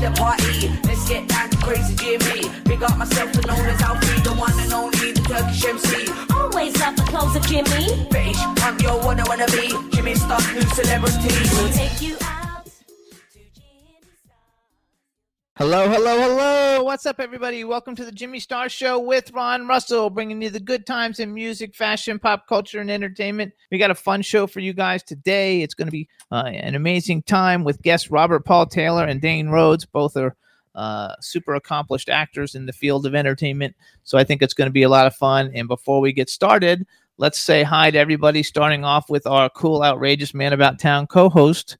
The party. Let's get down to crazy Jimmy. Big up myself and known as Alfie, the one and only, the Turkish MC. Always love the clothes of Jimmy. British, I'm your one I wanna be. Jimmy Star, new celebrity. We'll take you Hello, hello, hello. What's up, everybody? Welcome to the Jimmy Star Show with Ron Russell, bringing you the good times in music, fashion, pop culture, and entertainment. We got a fun show for you guys today. It's going to be uh, an amazing time with guests Robert Paul Taylor and Dane Rhodes. Both are uh, super accomplished actors in the field of entertainment. So I think it's going to be a lot of fun. And before we get started, let's say hi to everybody, starting off with our cool, outrageous man about town co host,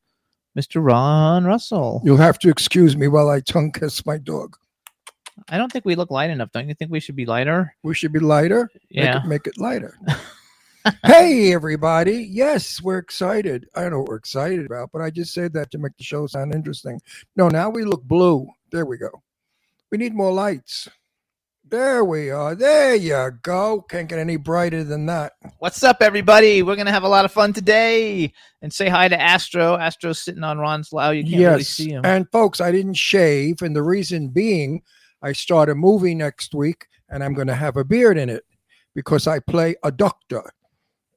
Mr. Ron Russell. You'll have to excuse me while I tongue kiss my dog. I don't think we look light enough. Don't you think we should be lighter? We should be lighter. Make Yeah. it, make it lighter. hey, everybody. Yes, we're excited. I don't know what we're excited about, but I just said that to make the show sound interesting. No, now we look blue. There we go. We need more lights. There we are. There you go. Can't get any brighter than that. What's up, everybody? We're gonna have a lot of fun today. And say hi to Astro. Astro's sitting on Ron's lap. You can't really see him. And folks, I didn't shave, and the reason being, I start a movie next week, and I'm going to have a beard in it because I play a doctor,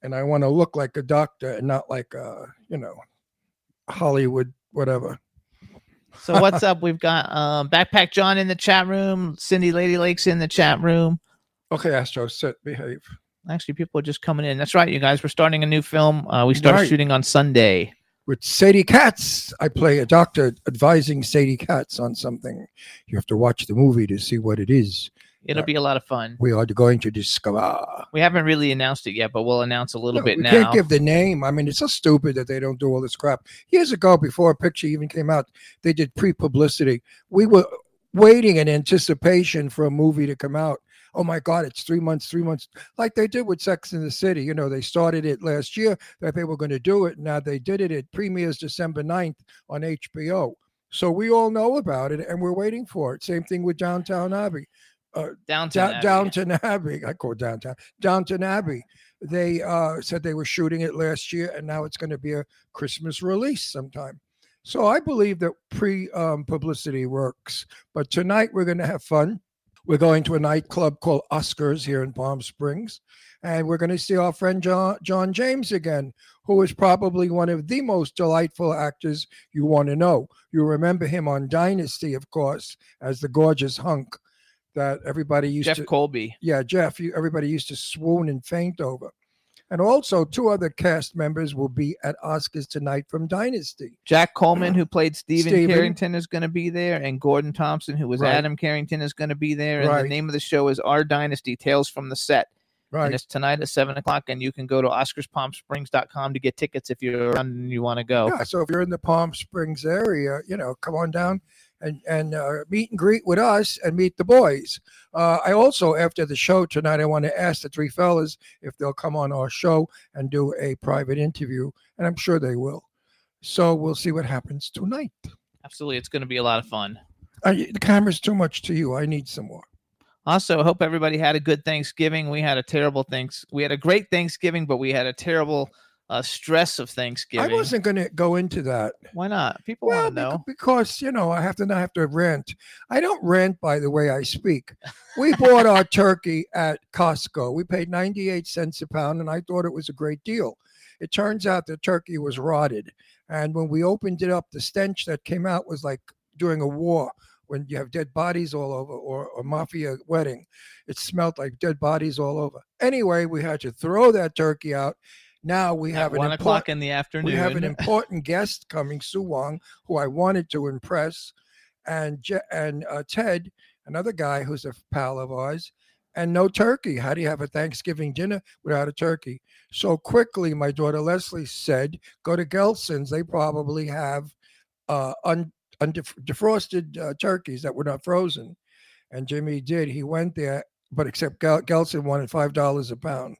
and I want to look like a doctor and not like a, you know, Hollywood whatever. So what's up? We've got um, Backpack John in the chat room. Cindy Lady Lakes in the chat room. Okay, Astro, sit, behave. Actually, people are just coming in. That's right, you guys. We're starting a new film. Uh, we start Right. shooting on Sunday. With Sadie Katz, I play a doctor advising Sadie Katz on something. You have to watch the movie to see what it is. It'll be a lot of fun. We are going to discover. We haven't really announced it yet, but we'll announce a little No, bit we now. can't give the name. I mean, it's so stupid that they don't do all this crap. Years ago, before a picture even came out, they did pre-publicity. We were waiting in anticipation for a movie to come out. Oh my God, it's three months, three months, like they did with Sex in the City. You know, they started it last year that they were going to do it. Now they did it. It premieres December 9th on HBO. So we all know about it and we're waiting for it. Same thing with Downtown Abbey. Downtown. Da- Abbey. Downton Abbey. I call it downtown. Downton Abbey. They uh, said they were shooting it last year, and now it's going to be a Christmas release sometime. So I believe that pre um, publicity works. But tonight we're going to have fun. We're going to a nightclub called Oscars here in Palm Springs, and we're going to see our friend John, John James again, who is probably one of the most delightful actors you want to know. You remember him on Dynasty, of course, as the gorgeous hunk that everybody used Jeff to Colby. yeah, Jeff, you, everybody used to swoon and faint over. And also, two other cast members will be at Oscars tonight from Dynasty. Jack Coleman, who played Steven, Steven. Carrington, is going to be there, and Gordon Thompson, who was Right. Adam Carrington, is going to be there. And Right. the name of the show is Our Dynasty: Tales from the Set. Right. And it's tonight at seven o'clock, and you can go to OscarsPalmSprings.com to get tickets if you're around and you want to go. Yeah. So if you're in the Palm Springs area, you know, come on down and and uh, meet and greet with us and meet the boys. Uh, I also, after the show tonight, I want to ask the three fellas if they'll come on our show and do a private interview, and I'm sure they will. So we'll see what happens tonight. Absolutely, it's going to be a lot of fun. Uh, the camera's too much to you. I need some more. Also, hope everybody had a good Thanksgiving. We had a terrible thanks. We had a great Thanksgiving, but we had a terrible uh, stress of Thanksgiving. I wasn't going to go into that. Why not? People Well, want to know. because you know I have to not have to rant. I don't rant by the way I speak. We bought our turkey at Costco. We paid 98 cents a pound, and I thought it was a great deal. It turns out the turkey was rotted, and when we opened it up, the stench that came out was like during a war when you have dead bodies all over or a mafia wedding. It smelled like dead bodies all over. Anyway, we had to throw that turkey out. Now we have an one import- o'clock in the afternoon. we have an important guest coming, Sue Wong, who I wanted to impress, and Je- and uh, Ted, another guy who's a pal of ours, and no turkey. How do you have a Thanksgiving dinner without a turkey? So quickly, my daughter Leslie said, "Go to Gelson's. They probably have uh, un, undef- defrosted uh, turkeys that were not frozen." And Jimmy did. He went there, but except Gel- Gelson wanted five dollars a pound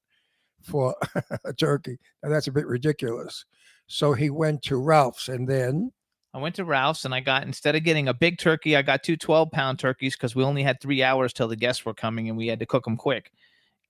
for a turkey. Now that's a bit ridiculous. So he went to Ralph's and then I went to Ralph's and I got instead of getting a big turkey, I got two 12 pound turkeys because we only had three hours till the guests were coming and we had to cook them quick.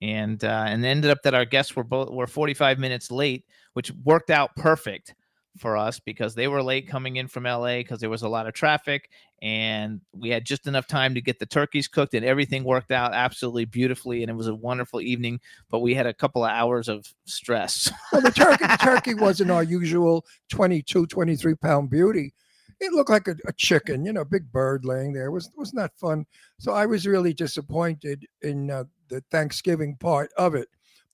And uh, and it ended up that our guests were both were 45 minutes late, which worked out perfect for us because they were late coming in from LA because there was a lot of traffic and we had just enough time to get the turkeys cooked and everything worked out absolutely beautifully and it was a wonderful evening but we had a couple of hours of stress. Well the turkey the turkey wasn't our usual 22 23 pound beauty. It looked like a, a chicken you know big bird laying there. It was was not fun. So i was really disappointed in uh, the thanksgiving part of it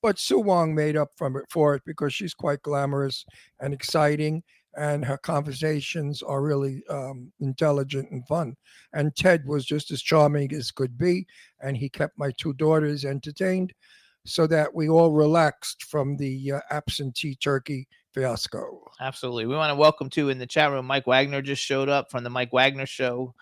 but Sue Wong made up from it for it because she's quite glamorous and exciting, and her conversations are really um, intelligent and fun. And Ted was just as charming as could be, and he kept my two daughters entertained, so that we all relaxed from the uh, absentee turkey fiasco. Absolutely. We want to welcome to in the chat room. Mike Wagner just showed up from the Mike Wagner show.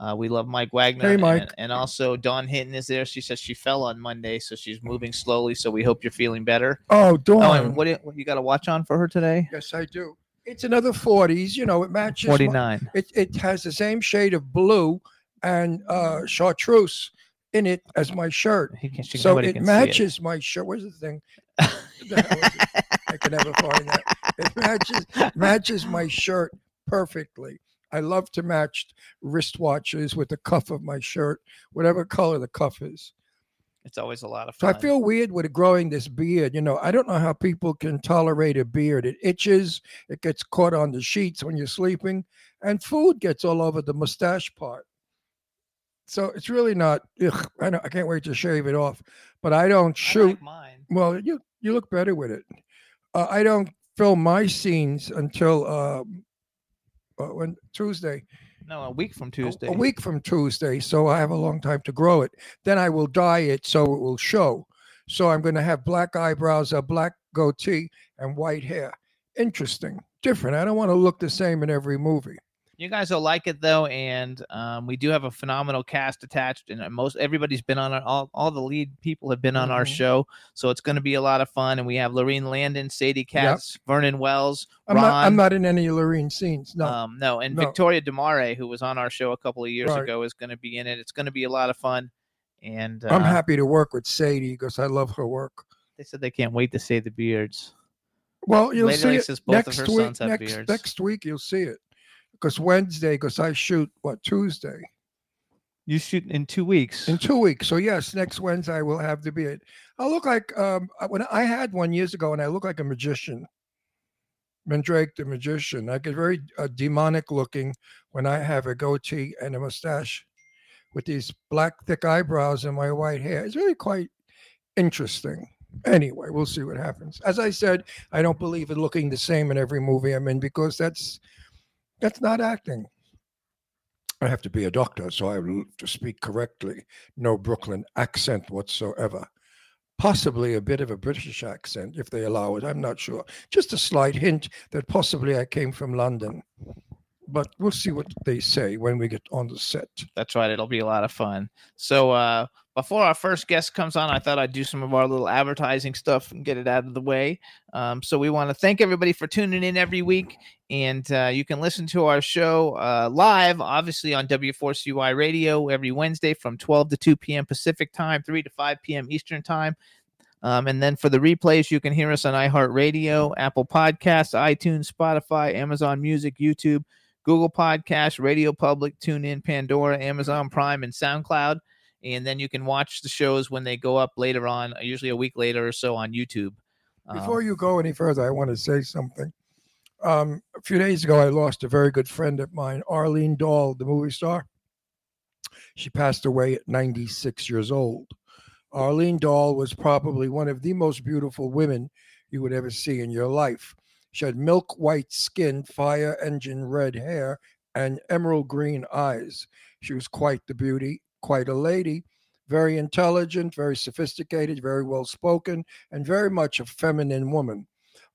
Uh, we love Mike Wagner. Hey, and- Mike. And, also Dawn Hinton is there. She says she fell on Monday, so she's moving slowly. So we hope you're feeling better. Oh, Oh, Dawn. and what, do you- what you got to watch on for her today? yes, I do. It's another 40s. You know, it matches. my- 49. It, it has the same shade of blue and uh, chartreuse in it as my shirt. He can, she, so it matches my shirt. Where's the thing? What the hell is it? I can never find that. It matches matches my shirt perfectly. I love to match wristwatches with the cuff of my shirt, whatever color the cuff is. It's always a lot of So fun. I feel weird with growing this beard. You know, I don't know how people can tolerate a beard. It itches, it gets caught on the sheets when you're sleeping, and food gets all over the mustache part. So it's really not. Ugh, I, don't, I can't wait to shave it off, but I don't I shoot. like mine. Well, you you look better with it. Uh, I don't film my scenes until um, uh, when Tuesday, No, a week from a- Tuesday. a week from Tuesday. So I have a long time to grow it. Then I will dye it so it will show. So I'm going to have black eyebrows, a black goatee, and white hair. Interesting, different. I don't want to look the same in every movie. You guys will like it though, and um, we do have a phenomenal cast attached, and uh, most everybody's been on our, all all the lead people have been on our Mhm. show, so it's going to be a lot of fun. And we have Laurene Landon, Sadie Katz, Vernon Wells, I'm Ron. not. I'm not in any Laurene scenes. No. Um, no, and no. Victoria De Mare, who was on our show a couple of years Right. ago, is going to be in it. It's going to be a lot of fun, and uh, I'm happy to work with Sadie because I love her work. They said they can't wait to see the beards. Well, you'll Lady see it says both of next her week. sons have next, beards. next week you'll see it because Wednesday, because I shoot what Tuesday You shoot in two weeks. in two weeks. So yes, next Wednesday I will have the beard. I look like um when I had one years ago, and I look like a magician. Mandrake the magician. I get very uh, demonic looking when I have a goatee and a mustache with these black thick eyebrows and my white hair. It's really quite interesting. Anyway, we'll see what happens. As I said, I don't believe in looking the same in every movie I'm in because that's that's not acting. I have to be a doctor, so I have to speak correctly. No Brooklyn accent whatsoever. Possibly a bit of a British accent if they allow it. I'm not sure. Just a slight hint that possibly I came from London. But we'll see what they say when we get on the set. That's right. It'll be a lot of fun. So uh, before our first guest comes on, I thought I'd do some of our little advertising stuff and get it out of the way. Um, so we want to thank everybody for tuning in every week, and uh, you can listen to our show uh, live, obviously on W4CY Radio every Wednesday from 12 to 2 p.m. Pacific time, 3 to 5 p.m. Eastern time. Um, and then for the replays, you can hear us on iHeartRadio, Apple Podcasts, iTunes, Spotify, Amazon Music, YouTube, Google Podcasts, Radio Public, TuneIn, Pandora, Amazon Prime, and SoundCloud. And then you can watch the shows when they go up later on, usually a week later or so on YouTube. Before Um, you go any further, I want to say something. Um, a few days ago, I lost a very good friend of mine, Arlene Dahl, the movie star. She passed away at 96 years old. Arlene Dahl was probably one of the most beautiful women you would ever see in your life. She had milk white skin, fire engine red hair, and emerald green eyes. She was quite the beauty, quite a lady, very intelligent, very sophisticated, very well spoken, and very much a feminine woman.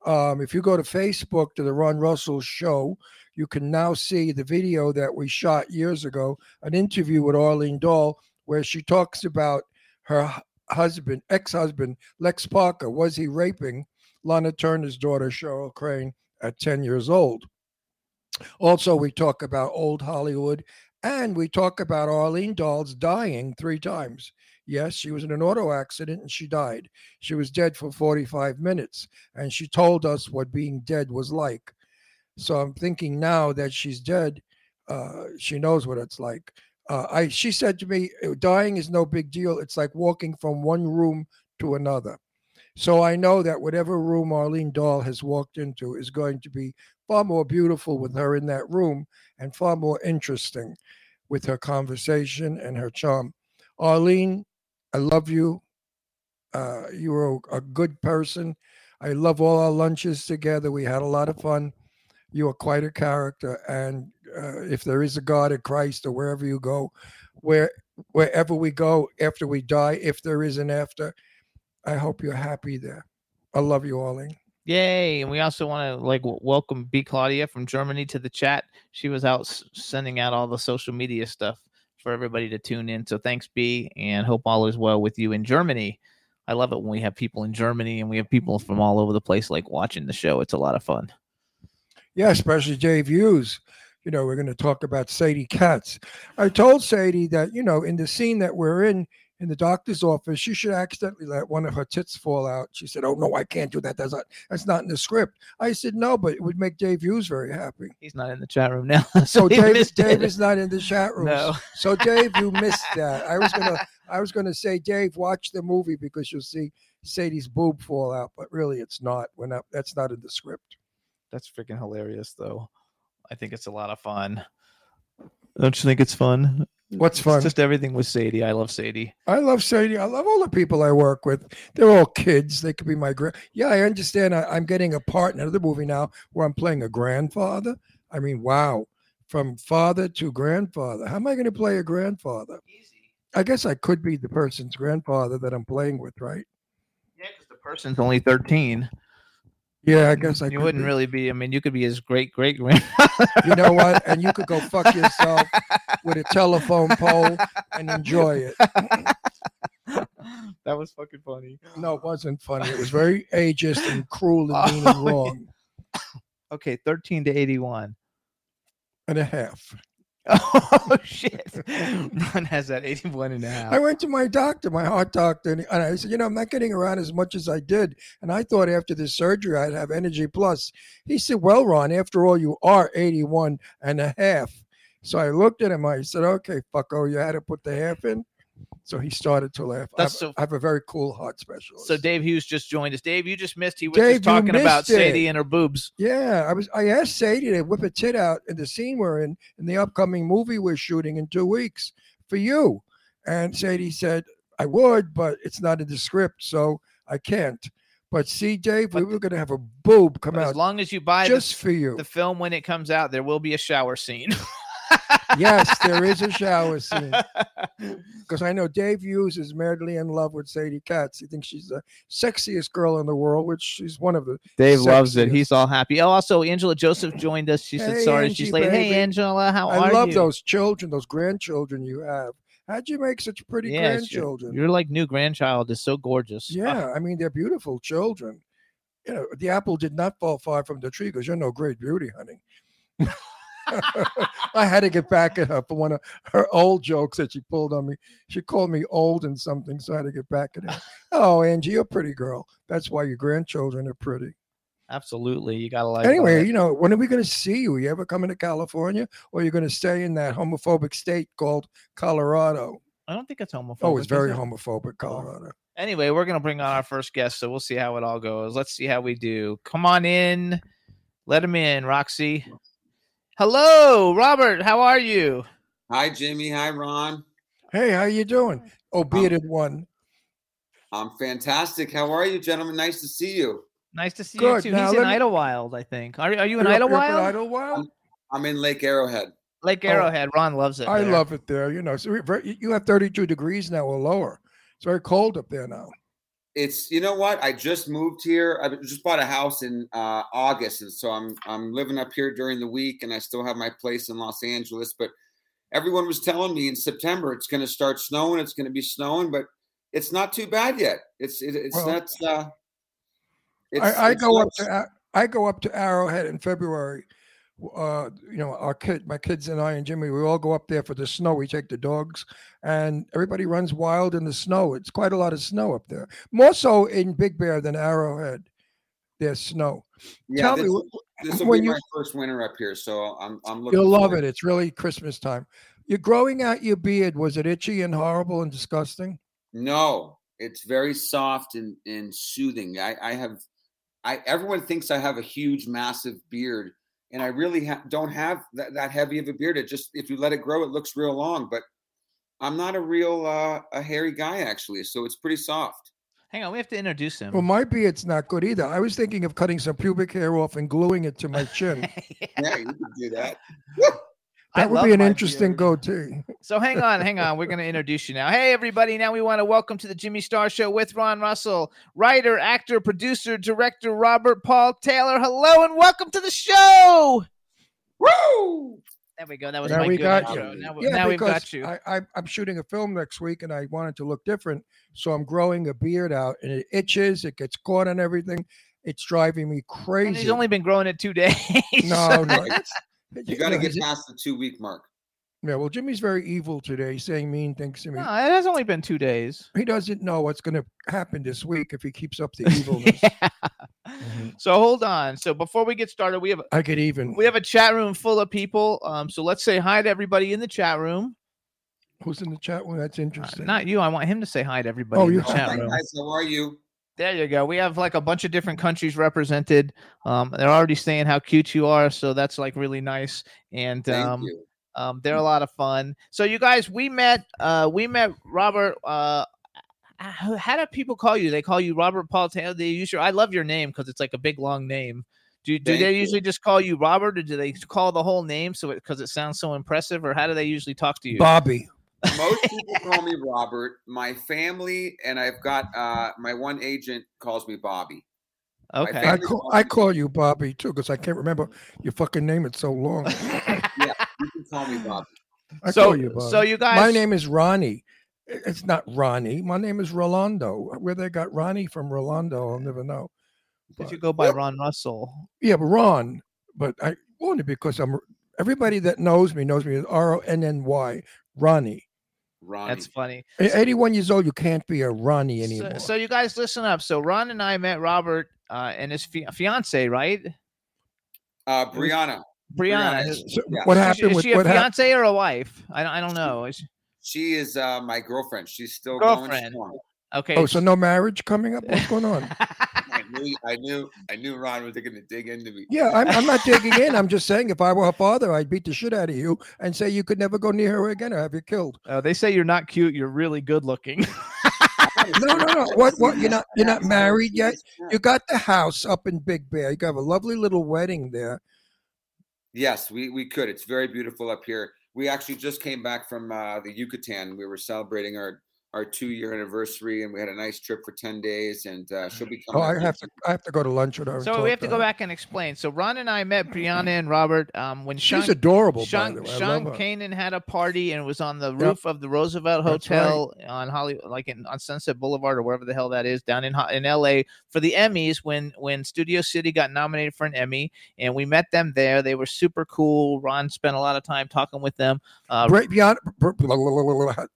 Um, if you go to Facebook to the Ron Russell show, you can now see the video that we shot years ago, an interview with Arlene Dahl, where she talks about her husband, ex-husband, Lex Barker. Was he raping Lana Turner's daughter, Cheryl Crane, at 10 years old? Also, we talk about old Hollywood, and we talk about Arlene Dahl's dying three times. Yes, she was in an auto accident and she died. She was dead for 45 minutes, and she told us what being dead was like. So I'm thinking now that she's dead, uh, she knows what it's like. Uh, I she said to me, "Uh, dying is no big deal. It's like walking from one room to another. So I know that whatever room Arlene Dahl has walked into is going to be far more beautiful with her in that room and far more interesting with her conversation and her charm. Arlene, I love you. Uh, you were a, a good person. I love all our lunches together. We had a lot of fun. You are quite a character, and uh, if there is a God or Christ or wherever you go, where wherever we go after we die, if there is an after, I hope you're happy there. I love you, Arlene. Yay! And we also want to like w- welcome B Claudia from Germany to the chat. She was out s- sending out all the social media stuff for everybody to tune in. So thanks, B, and hope all is well with you in Germany. I love it when we have people in Germany and we have people from all over the place like watching the show. It's a lot of fun. Yeah, especially Dave Hughes. You know, we're going to talk about Sadie Katz. I told Sadie that, you know, in the scene that we're in, in the doctor's office, she should accidentally let one of her tits fall out. She said, "Oh no, I can't do that. That's not that's not in the script." I said, "No, but it would make Dave Hughes very happy." He's not in the chat room now. So Dave, Dave is not in the chat room. No. So Dave, you missed that. I was gonna I was gonna say, Dave, watch the movie because you'll see Sadie's boob fall out, but really it's not. We're not that's not in the script. That's freaking hilarious, though. I think it's a lot of fun. Don't you think it's fun? What's It's fun? just everything with Sadie. I love Sadie. I love Sadie. I love all the people I work with. They're all kids. They could be my grand. Yeah, I understand. I, I'm getting a part in another movie now where I'm playing a grandfather. I mean, wow, from father to grandfather. How am I going to play a grandfather? Easy. I guess I could be the person's grandfather that I'm playing with, right? Yeah, because the person's only 13. Yeah, I guess I. you wouldn't be. really be. I mean, you could be his great great grandfather. You know what? And you could go fuck yourself with a telephone pole and enjoy it. that was fucking funny. No, it wasn't funny. It was very ageist and cruel and mean and Oh, wrong Okay, 13 to 81. and a half. Oh, shit. Ron has that 81 and a half. I went to my doctor, my heart doctor, and I said, you know, I'm not getting around as much as I did. And I thought after this surgery I'd have energy plus. He said, well, Ron, after all, you are 81 and a half. So I looked at him. I said, okay, fuck fucko, you had to put the half in. So he started to laugh. I have, so- I have a very cool heart specialist. So Dave Hughes just joined us. Dave, you just missed. He was Dave, just talking about it. Sadie and her boobs. Yeah, I was. I asked Sadie to whip a tit out in the scene we're in in the upcoming movie we're shooting in two weeks for you, and Sadie said I would, but it's not in the script, so I can't. But see, Dave, we But- were going to have a boob come out. as long as you buy just the, for you. the film when it comes out, there will be a shower scene. yes, there is a shower scene because I know Dave Hughes is madly in love with Sadie Katz. He thinks she's the sexiest girl in the world, which she's one of the. Dave loves it. He's all happy. Oh, also Angela Joseph joined us. She said sorry. Angie, She's late. Hey. Angela, how I are you? I love those children, those grandchildren you have. How'd you make such pretty Yes, your- grandchildren? Your like new grandchild is so gorgeous. Ah, Yeah, I mean they're beautiful children. You know, the apple did not fall far from the tree because you're no great beauty, honey. I had to get back at her for one of her old jokes that she pulled on me. She called me old and something, so I had to get back at her. Oh, Angie, you're a pretty girl. That's why your grandchildren are pretty. Absolutely, you gotta like. Anyway, that. you know, when are we going to see you? You ever coming to California, or you're going to stay in that homophobic state called Colorado? I don't think it's homophobic. Oh, it's very it? homophobic, oh. Colorado. Anyway, we're gonna bring on our first guest, so we'll see how it all goes. Let's see how we do. Come on in, let him in, Roxy. Hello, Robert. How are you? Hi, Jimmy. Hi, Ron. Hey, how you doing? Oh, bearded one. I'm fantastic. How are you, gentlemen? Nice to see you. Nice to see Good. you too. Now, He's in let me- Idlewild, I think. Are, are you in You're up- you're Idlewild? in Idlewild? I'm in Lake Arrowhead. Lake Oh, Arrowhead. Ron loves it. I there. love it there. You know, so very, you have 32 degrees now or lower. It's very cold up there now. It's you know what? I just moved here. I just bought a house in uh, August, and so I'm I'm living up here during the week, and I still have my place in Los Angeles. But everyone was telling me in September it's going to start snowing. It's going to be snowing, but it's not too bad yet. It's it, it's Well, not. Uh, it's, I, I it's go up to I go up to Arrowhead in February. Uh, you know, our kid, my kids and I and Jimmy, we all go up there for the snow. We take the dogs, and everybody runs wild in the snow. It's quite a lot of snow up there. More so in Big Bear than Arrowhead. There's snow. Yeah, Tell this, me, this will when be you- my first winter up here, so I'm I'm looking. you'll love forward it. It's really Christmas time. You're growing out your beard. Was it itchy and horrible and disgusting? No, it's very soft and, and soothing. I, I have, I everyone thinks I have a huge, massive beard, and I really ha- don't have that, that heavy of a beard. It just if you let it grow, it looks real long. But I'm not a real uh, a hairy guy actually, so it's pretty soft. Hang on, we have to introduce him. Well, my beard's not good either. I was thinking of cutting some pubic hair off and gluing it to my chin. Yeah, you can do that. I That would be an interesting beard. goatee. So hang on, hang on. We're going to introduce you now. Hey, everybody. Now we want to welcome to the Jimmy Star Show with Ron Russell, writer, actor, producer, director Robert Paul Taylor. Hello and welcome to the show. Woo! There we go. That was Now my we good got intro. you. Now, we- Yeah, now we've because got you. I, I, I'm shooting a film next week, and I wanted to look different, so I'm growing a beard out, and it itches, it gets caught on everything. It's driving me And crazy. he's only been growing it two days. no, no. Right? You got to get he's- past the two week mark. Yeah, well, Jimmy's very evil today, saying mean things to me. No, it has only been two days. He doesn't know what's going to happen this week if he keeps up the evilness. Yeah. So hold on. So before we get started, we have I get even. we have a chat room full of people. Um, so let's say hi to everybody in the chat room. Who's in the chat room? That's Uh, interesting. not you. I want him to say hi to everybody Oh, in you- the chat Hi guys, how are you? There you go. We have like a bunch of different countries represented. Um, they're already saying how cute you are, so that's like really nice. And um, um, they're a lot of fun. So you guys, we met. Uh, we met Robert. Uh, how, how do people call you? They call you Robert Paul Taylor. They use your. I love your name because it's like a big long name. Do, do Thank they you. usually just call you Robert, or do they call the whole name so it because it sounds so impressive, or how do they usually talk to you? Bobby. Most people call me Robert. My family and I've got uh, my one agent calls me Bobby. Okay. I call, I call you Bobby too because I can't remember your fucking name. It's so long. Yeah, you can call me Bobby. I so call you Bobby. so you guys. My name is Ronnie. It's not Ronnie. My name is Rolando. Where they got Ronnie from Rolando, I'll never know. Did you go by Ron Russell? Yeah, but Ron. But I only because I'm everybody that knows me knows me as R O N N Y, Ronnie. Ronnie. That's funny. At 81 years old, you can't be a Ronnie So, anymore. so you guys listen up. So Ron and I met Robert uh, and his fi- fiance, right? uh, Brianna. Brianna. Brianna. So Yeah. what is she- happened is with she a what happened? fiance or a wife? I don't, I don't know. Is- She is uh, my girlfriend. She's still Girlfriend. going strong. Okay. Oh, so no marriage coming up? What's going on? I knew, I knew, I knew Ron was going to dig into me. Yeah, I'm, I'm not digging in. I'm just saying, if I were her father, I'd beat the shit out of you and say you could never go near her again or have you killed. Oh, they say you're not cute. You're really good looking. No, no, no. What? What? You're not. You're not married yet. You got the house up in Big Bear. You have a lovely little wedding there. Yes, we, we could. It's very beautiful up here. We actually just came back from uh, the Yucatan. We were celebrating our, our two year anniversary, and we had a nice trip for ten days. And uh, she'll be coming. Oh. I have to. I have to go to lunch with her. So we have to go back and explain. So Ron and I met Brianna and Robert um, when She's Sean, adorable. by Sean, the way. Sean. Kanan had a party and was on the Yep. roof of the Roosevelt That's right. Hotel on Holly, like in, on Sunset Boulevard or wherever the hell that is, down in in L.A. for the Emmys when when Studio City got nominated for an Emmy, and we met them there. They were super cool. Ron spent a lot of time talking with them. Uh, blah,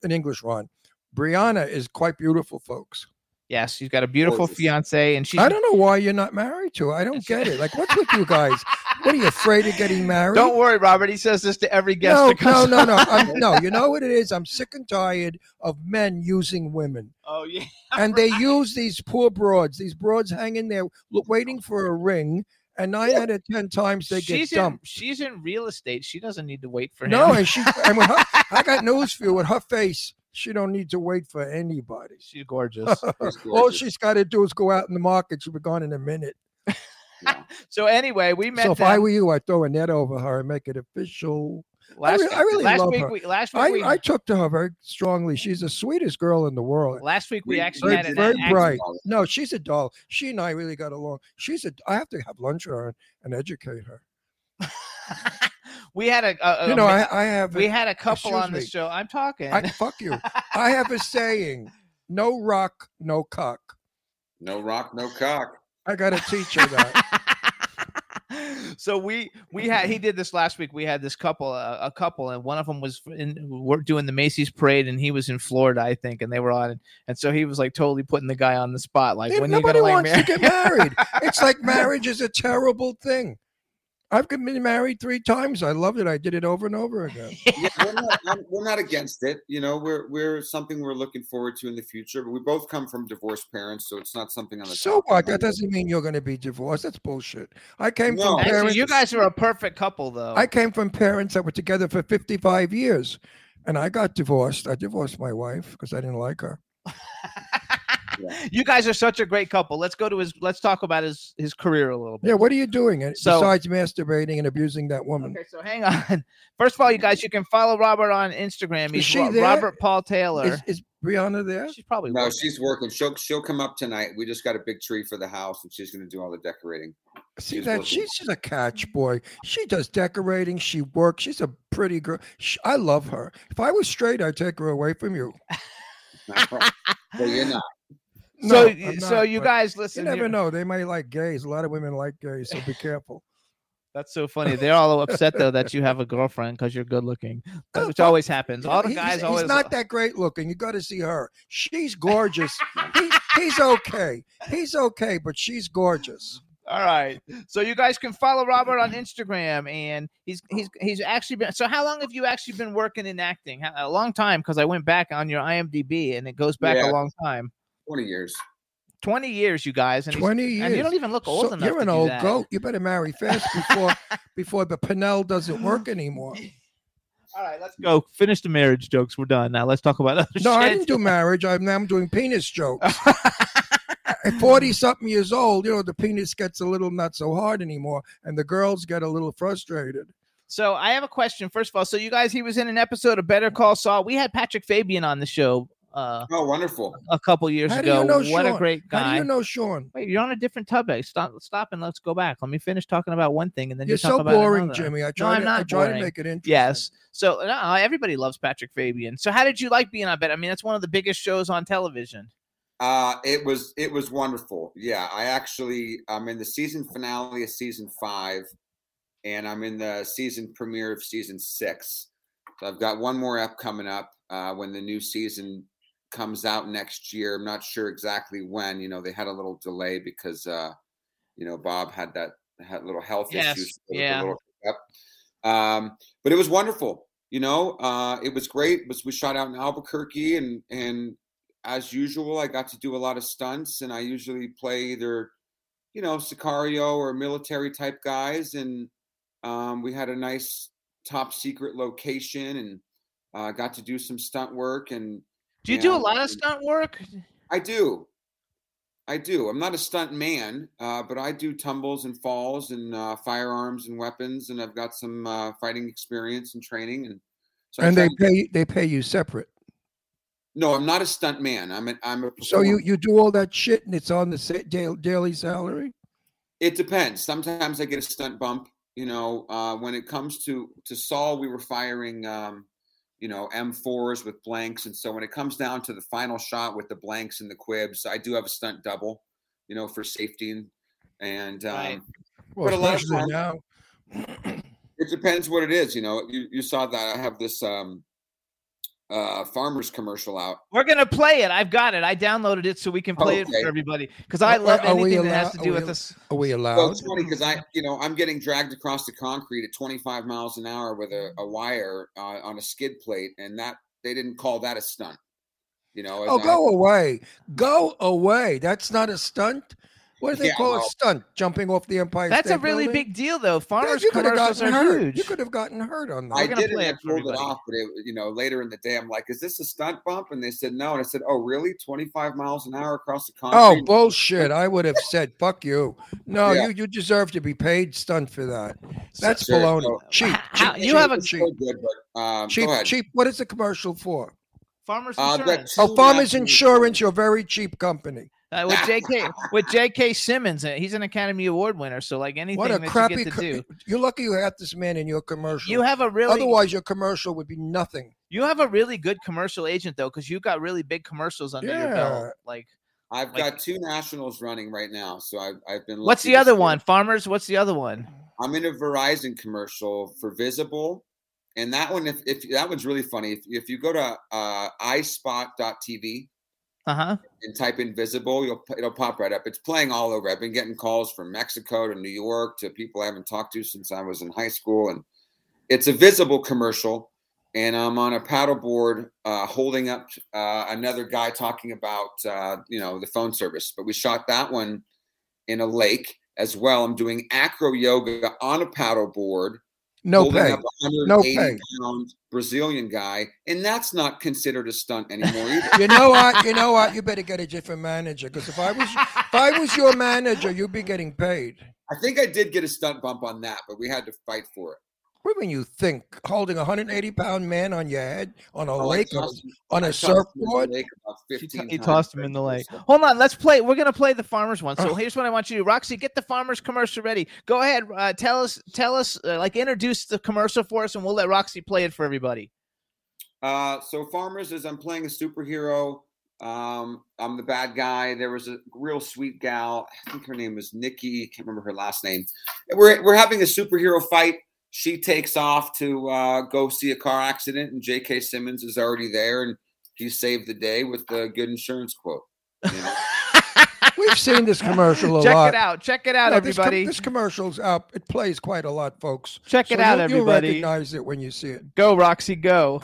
in English, Ron. Brianna is quite beautiful, folks. yes, she's got a beautiful Gorgeous. fiance, and she. I don't know why you're not married to her. I don't get it. Like, what's with you guys? What are you afraid of getting married? Don't worry, Robert. He says this to every guest. no, that no, comes no, on. no, I'm, no. You know what it is? I'm sick and tired of men using women, Oh yeah. and they use these poor broads. These broads hanging there, waiting oh. for a ring, and nine out of ten times they get she's in, dumped. she's in real estate. She doesn't need to wait for him. No, and she and with her, I got news for you. With her face, she don't need to wait for anybody. she's gorgeous. She's All she's got to do is go out in the market. She'll be gone in a minute. Yeah. so anyway, we met So if them I were you, I'd throw a net over her and make it official. last, re- I really last love week. her. We, last week, I, we, I took to her very strongly. She's the sweetest girl in the world. last week we We- actually Very, had an very act- bright. No, she's a doll. She and I really got along. She's a. I have to have lunch with her and, and educate her. we had a, a, a You know, ma- I, I have. we a- had a couple on excuse the show. I'm talking. I, fuck you. I have a saying: no rock, no cock. No rock, no cock. I got to teach her that. so we we had he did this last week. We had this couple, uh, a couple, and one of them was in we're doing the Macy's parade, and he was in Florida, I think, and they were on, and so he was like totally putting the guy on the spot, like If when you nobody gonna like wants marry? to get married. It's like marriage is a terrible thing. I've been married three times. I loved it. I did it over and over again. Yeah, we're not, we're not against it. You know, we're we're something we're looking forward to in the future. But we both come from divorced parents, so it's not something on the. So what? That doesn't mean you're going to be divorced. That's bullshit. I came No. from Actually, parents. you guys are a perfect couple, though. I came from parents that were together for 55 years, and I got divorced. I divorced my wife because I didn't like her. you guys are such a great couple. Let's go to his. Let's talk about his his career a little bit. Yeah, what are you doing So- besides masturbating and abusing that woman? Okay, so hang on. First of all, you guys, you can follow Robert on Instagram. He's she Ro- there? Robert Paul Taylor. Is, is Brianna there? she's probably No, working. she's working. She'll she'll come up tonight. We just got a big tree for the house, and she's going to do all the decorating. See She's that working. she's she's a catch boy. She does decorating. She works. She's a pretty girl. Sh I love her. If I was straight, I'd take her away from you. well, you're not. So No, y- I'm so you guys listen. You never here. know. They might like gays. A lot of women like gays, so be careful. That's so funny. They're all upset though that you have a girlfriend because you're good looking, which always happens. All the He's- guys he's, always. not that great looking. You got to see her. She's gorgeous. he, he's okay. He's okay, but she's gorgeous. All right. So you guys can follow Robert on Instagram, and he's he's he's actually been. So how long have you actually been working in acting? A long time, because I went back on your IMDb, and it goes back Yeah. a long time. Twenty years. Twenty years, you guys, and Twenty years. and you don't even look old So enough. You're to an do old that. goat. You better marry fast before before the Pinel doesn't work anymore. All right, let's go. Finish the marriage jokes. We're done now. Let's talk about other No, I didn't do marriage. I'm now I'm doing penis jokes. At 40 something years old, you know, the penis gets a little not so hard anymore, and the girls get a little frustrated. So I have a question. First of all, so you guys, he was in an episode of Better Call Saul. We had Patrick Fabian on the show uh, Oh, wonderful. a couple years How do ago. you know what a Sean? great How do guy. you know Sean? Wait, you're on a different topic. Stop, stop, and let's go back. Let me finish talking about one thing, and then You're you talk so boring, another. Jimmy. I No, try I'm to I not try to make it interesting. Yes. So no, everybody loves Patrick Fabian. So how did you like being on Bet? I mean, that's one of the biggest shows on television. Uh, it was it was wonderful. Yeah, I actually I'm in the season finale of season five, and I'm in the season premiere of season six. So I've got one more up coming up uh, when the new season comes out next year. I'm not sure exactly when. You know, they had a little delay because uh, you know Bob had that had little health Yes, issues. so it was a yeah. little hiccup. Um, but it was wonderful. You know, uh, it was great. It was we shot out in Albuquerque, and and as usual, I got to do a lot of stunts, and I usually play either, you know, Sicario or military type guys. And um, we had a nice top secret location, and uh, got to do some stunt work. And Do you do a lot of stunt work? I do, I do. I'm not a stunt man, uh, but I do tumbles and falls and uh, firearms and weapons, and I've got some uh, fighting experience and training. And so And they to- pay they pay you separate. No, I'm not a stunt man. I'm a, I'm a. So you you do all that shit and it's on the sa- daily, daily salary. It depends. Sometimes I get a stunt bump. You know, uh, when it comes to to Saul, we were firing, um, you know, M4s with blanks, and so when it comes down to the final shot with the blanks and the squibs, I do have a stunt double. You know, for safety and and um, Right. Well, But a lot of times- now. it depends what it is. You know, you you saw that I have this um, uh, farmers commercial out. We're gonna play it. I've got it. I downloaded it so we can play it for everybody because I love are we anything that has to do with al- this. Are we Well, allowed? it's funny because I, you know, I'm getting dragged across the concrete at 25 miles an hour with a, a wire uh, on a skid plate, and that they didn't call that a stunt. You know, as Oh, I- go away. Go away. That's not a stunt. What do they Yeah, call a well- stunt? Jumping off the Empire That's State a really Building? big deal, though. Farmers you could have commercials gotten are hurt. huge. You could have gotten hurt on that. I did, and play I it for pulled it off. But it, you know, later in the day, I'm like, "Is this a stunt bump?" And they said no, and I said, "Oh, really? 25 miles an hour across the country?" Oh bullshit! I would have said "fuck you." No, Yeah. you you deserve to be paid stunt for that. That's Sure, baloney. so- cheap, How- cheap, you cheap, have a- cheap, so good, but um, cheap, cheap. What is the commercial for? Farmers Uh, insurance. that's- Oh, Farmers Insurance. You're a very cheap company. Uh, with J.K. with J.K. Simmons, uh, he's an Academy Award winner. So like anything What a that crappy. you get to co- do, You're lucky you had this man in your commercial. you have a really Otherwise, your commercial would be nothing. you have a really good commercial agent though, because you got really big commercials under your belt. Like, I've like- got two nationals running right now, so I've I've been. what's the other one? Farmers. What's the other one? I'm in a Verizon commercial for Visible, and that one, if, if that one's really funny, if, if you go to uh, iSpot.tv Uh huh. and type in Visible, you'll it'll pop right up. It's playing all over. I've been getting calls from Mexico to New York to people I haven't talked to since I was in high school, and it's a Visible commercial. And I'm on a paddleboard uh, holding up uh, another guy talking about uh, you know the phone service. But we shot that one in a lake as well. I'm doing acro yoga on a paddleboard No pay. No pay. pound Brazilian guy, and that's not considered a stunt anymore either. You know what? You know what? You better get a different manager. Because if I was if I was your manager, you'd be getting paid. I think I did get a stunt bump on that, but we had to fight for it. What when you think holding a 180 pound man on your head on a Oh, lake on tossed him- a, on I a tossed him in the surfboard? He, 15 he tossed him in the lake. Hold on, let's play. We're gonna play the farmers one. So here's what I want you to do. Roxy, get the farmers commercial ready. Go ahead. Uh, tell us, tell us, uh, like introduce the commercial for us, and we'll let Roxy play it for everybody. Uh, so farmers is I'm playing a superhero. Um, I'm the bad guy. There was a real sweet gal. I think her name was Nikki. Can't remember her last name. We're we're having a superhero fight. She takes off to uh, go see a car accident, and J.K. Simmons is already there, and he saved the day with the good insurance quote. you know? We've seen this commercial a Check lot. it out. Check it out, No, this com- everybody. This, commercial's out. It plays quite a lot, folks. Check it So out, you'll- you'll recognize it when you see it. Go, Roxy, go.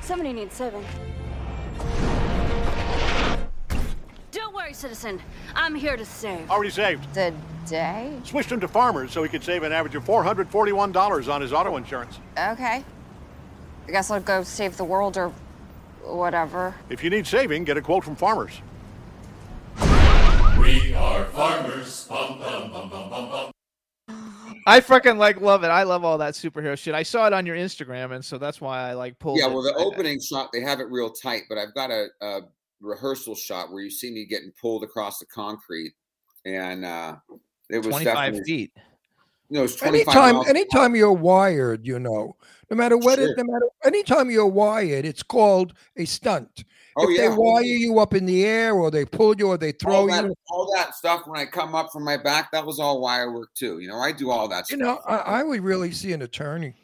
Somebody needs saving. Citizen. I'm here to save. Already saved. Today? Switched him to farmers so he could save an average of $441 on his auto insurance. Okay. I guess I'll go save the world or whatever. If you need saving, get a quote from farmers. We are farmers. Bum, bum, bum, bum, bum, bum. I freaking like love it. I love all that superhero shit. I saw it on your Instagram, and so that's why I like pulled. Yeah, it. well, the I- opening shot they have it real tight, but I've got a, a rehearsal shot where you see me getting pulled across the concrete, and uh, it was 25 definitely feet. no, it was 25 Anytime, miles- anytime you're wired, you know, no matter what, Sure. it, no matter anytime you're wired, it's called a stunt. Oh if yeah, they wire you up in the air, or they pull you, or they throw all that, you, all that stuff when I come up from my back, that was all wire work too. You know, I do all that. you stuff. know, I, I would really see an attorney.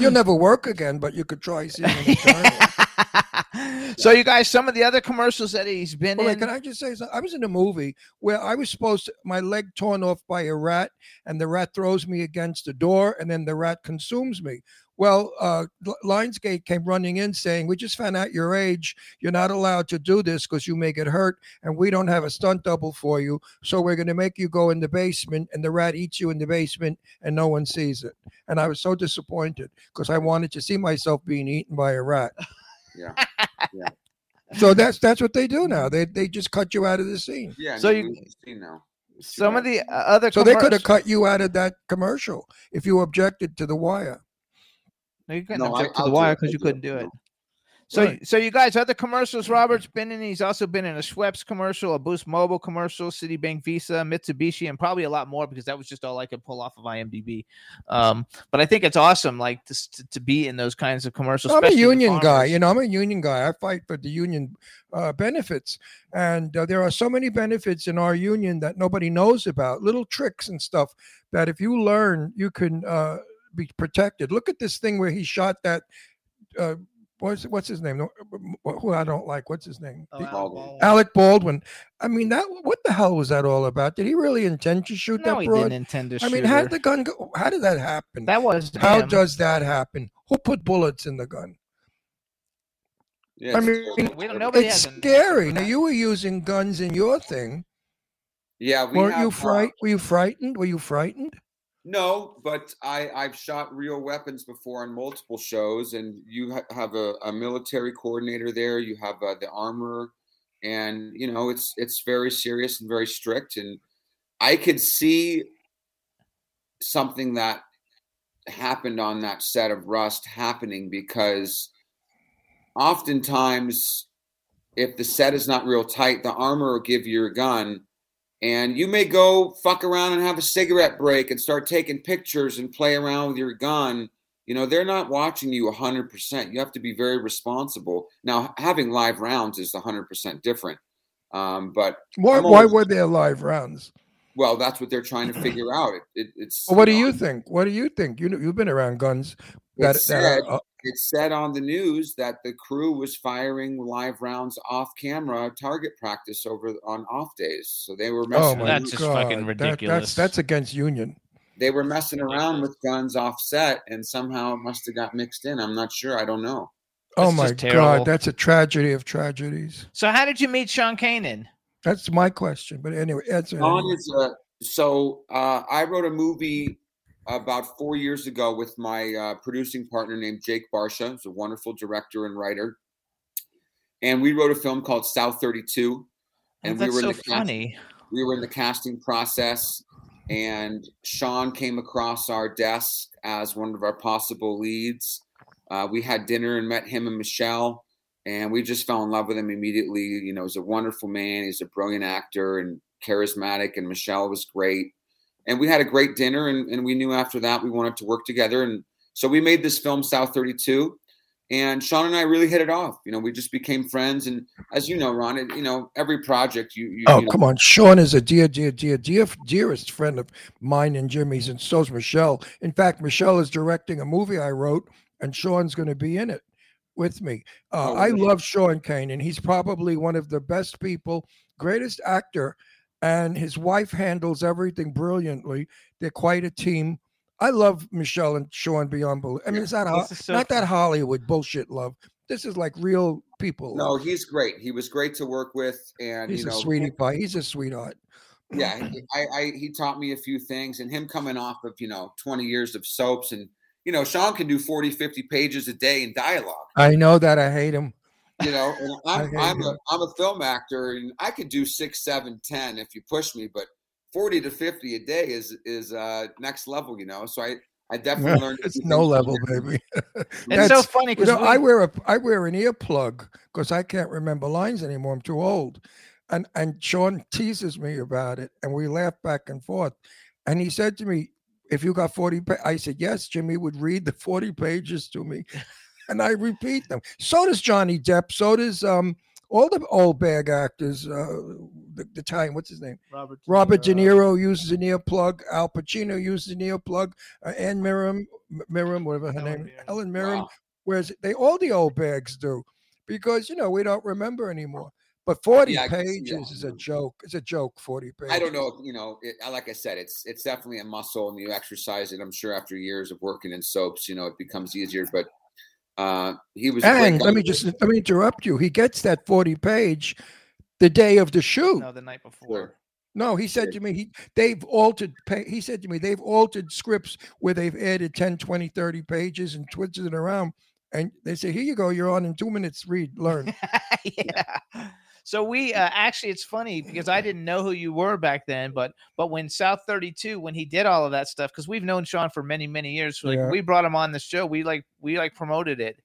You'll never work again, but you could try seeing so you guys, some of the other commercials that he's been Well, wait, in. can I just say something? I was in a movie where I was supposed to my leg torn off by a rat, and the rat throws me against the door, and then the rat consumes me. Well, uh, Lionsgate came running in saying, "We just found out your age. You're not allowed to do this because you may get hurt, and we don't have a stunt double for you. So we're going to make you go in the basement, and the rat eats you in the basement, and no one sees it." And I was so disappointed because I wanted to see myself being eaten by a rat. Yeah, yeah. So that's that's what they do now. They they just cut you out of the scene. yeah. So you- we've now. Some of the uh, other So they could have cut you out of that commercial if you objected to the wire. No, you couldn't No, I- object to I'll the wire because you couldn't do it. no. So, Right. so you guys, other commercials Robert's been in. He's also been in a Schweppes commercial, a Boost Mobile commercial, Citibank Visa, Mitsubishi, and probably a lot more because that was just all I could pull off of IMDb. Um, but I think it's awesome, like to, to, to be in those kinds of commercials. I'm a union guy. You know, I'm a union guy. I fight for the union uh, benefits, and uh, there are so many benefits in our union that nobody knows about. Little tricks and stuff that if you learn, you can uh, be protected. Look at this thing where he shot that. Uh, what's what's his name? Who I don't like. What's his name? Oh, The- Alec Baldwin. Baldwin. Alec Baldwin. I mean, that what the hell was that all about? Did he really intend to shoot No, that he didn't intend to I mean, how did the gun go? How did that happen? That was how him. does that happen? Who put bullets in the gun? Yeah, I mean. We don't- nobody it's has scary. Now you were using guns in your thing. Yeah, we Weren't have, you uh, fright? Were you frightened? Were you frightened? No, but I I've shot real weapons before on multiple shows, and you ha- have a, a military coordinator there. You have uh, the armor, and you know it's it's very serious and very strict. And I could see something that happened on that set of Rust happening because oftentimes, if the set is not real tight, the armor will give you your gun and you may go fuck around and have a cigarette break and start taking pictures and play around with your gun you know they're not watching you 100% you have to be very responsible now having live rounds is 100% different um, but Why? Why were there live rounds? Well that's what they're trying to figure out it, it, it's Well, what do know, you think? What do you think? You know, you've been around guns. That, It's that said, are, uh, it said on the news that the crew was firing live rounds off camera target practice over on off days so they were oh messing my That's just fucking God, that- ridiculous. that's that's against union. they were messing around with guns offset and somehow it must have got mixed in. I'm not sure. I don't know. Oh my. God, that's a tragedy of tragedies. So, how did you meet Sean Kanan? That's my question. But anyway, answer. it anyway. is a, so uh, I wrote a movie about four years ago with my uh, producing partner named Jake Barsha. He's a wonderful director and writer. And we wrote a film called South 32. Oh, And that's we were so in the cast- funny. we were in the casting process and sean came across our desk as one of our possible leads uh, we had dinner and met him and michelle and we just fell in love with him immediately you know he's a wonderful man he's a brilliant actor and charismatic and michelle was great and we had a great dinner and, and we knew after that we wanted to work together and so we made this film south 32 and sean and i really hit it off you know we just became friends and as you know ron it, you know every project you, you Oh, you know, come on. Sean is a dear, dear, dear, dear, dearest friend of mine and Jimmy's, and so's Michelle. In fact, Michelle is directing a movie I wrote, and Sean's going to be in it with me. Uh, Oh, I really? love Sean Kanan, and he's probably one of the best people, greatest actor, and his wife handles everything brilliantly. They're quite a team. I love Michelle and Sean beyond belief. I mean, Yeah. it's not so not that. Hollywood bullshit love. This is like real people. No, he's great. He was great to work with, and he's you a know, sweetie pie. He's a sweetheart. yeah, I, I he taught me a few things, and him coming off of you know twenty years of soaps, and you know, Sean can do 40, 50 pages a day in dialogue. I know that I hate him. You know, and I'm I'm a him. I'm a film actor, and I could do six, seven, ten if you push me, but forty to fifty a day is is uh next level. You know, so I I definitely learned. it's no level, from baby. It's so That's- funny you because know, I wear a I wear an earplug because I can't remember lines anymore. I'm too old. And and Sean teases me about it, and we laugh back and forth. And he said to me, "If you got 40," pa-, I said, "Yes." Jimmy would read the 40 pages to me, and I repeat them. So does Johnny Depp. So does um all the old bag actors. Uh, the, the time, what's his name? Robert, Robert De Niro uses an earplug. Al Pacino uses an earplug. Uh, Anne Miriam, Miriam, whatever her name, Mirren. Helen Mirren. Wow. Whereas they all the old bags do, because you know we don't remember anymore. But forty Yeah, I can see pages that. is a joke. It's a joke. Forty pages. I don't know. if, You know, it, like I said, it's it's definitely a muscle, and you exercise it. I'm sure after years of working in soaps, you know, it becomes easier. But uh, he was. a And let me just let me interrupt you. He gets that forty page the day of the shoot. No, the night before. No, he said to me, he they've altered he said to me they've altered scripts where they've added 10, 20, 30 pages and twisted it around. And they say, Here you go, you're on in two minutes, read, learn. yeah. So we uh, actually, it's funny because I didn't know who you were back then, but but when South 32, when he did all of that stuff, because we've known Sean for many many years, like Yeah. we brought him on the show, we like we like promoted it.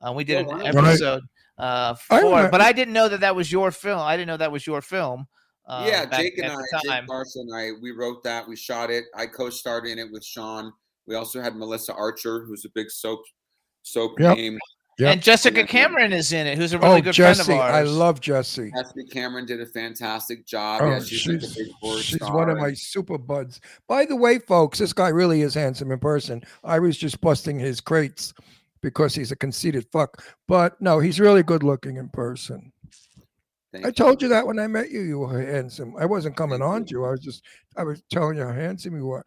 Uh, we did Oh, an wow. Right. episode uh, for, it, remember- but I didn't know that that was your film. I didn't know that was your film. Uh, yeah, Jake and I. Jake Garson and I, we wrote that. We shot it. I co-starred in it with Sean. We also had Melissa Archer, who's a big soap soap Yep. name. Yep. And Jessica Cameron is in it, who's a oh, really oh, good Jesse, friend of ours. I love Jesse. Ashley Cameron did a fantastic job. Oh, yeah, she's, like a she's, big she's star. one of my super buds. By the way, folks, this guy really is handsome in person. I was just busting his crates because he's a conceited fuck. But no, he's really good looking in person. Thank I told you that when I met you, you were handsome. I wasn't coming on to you. I was just, I was telling you how handsome you were.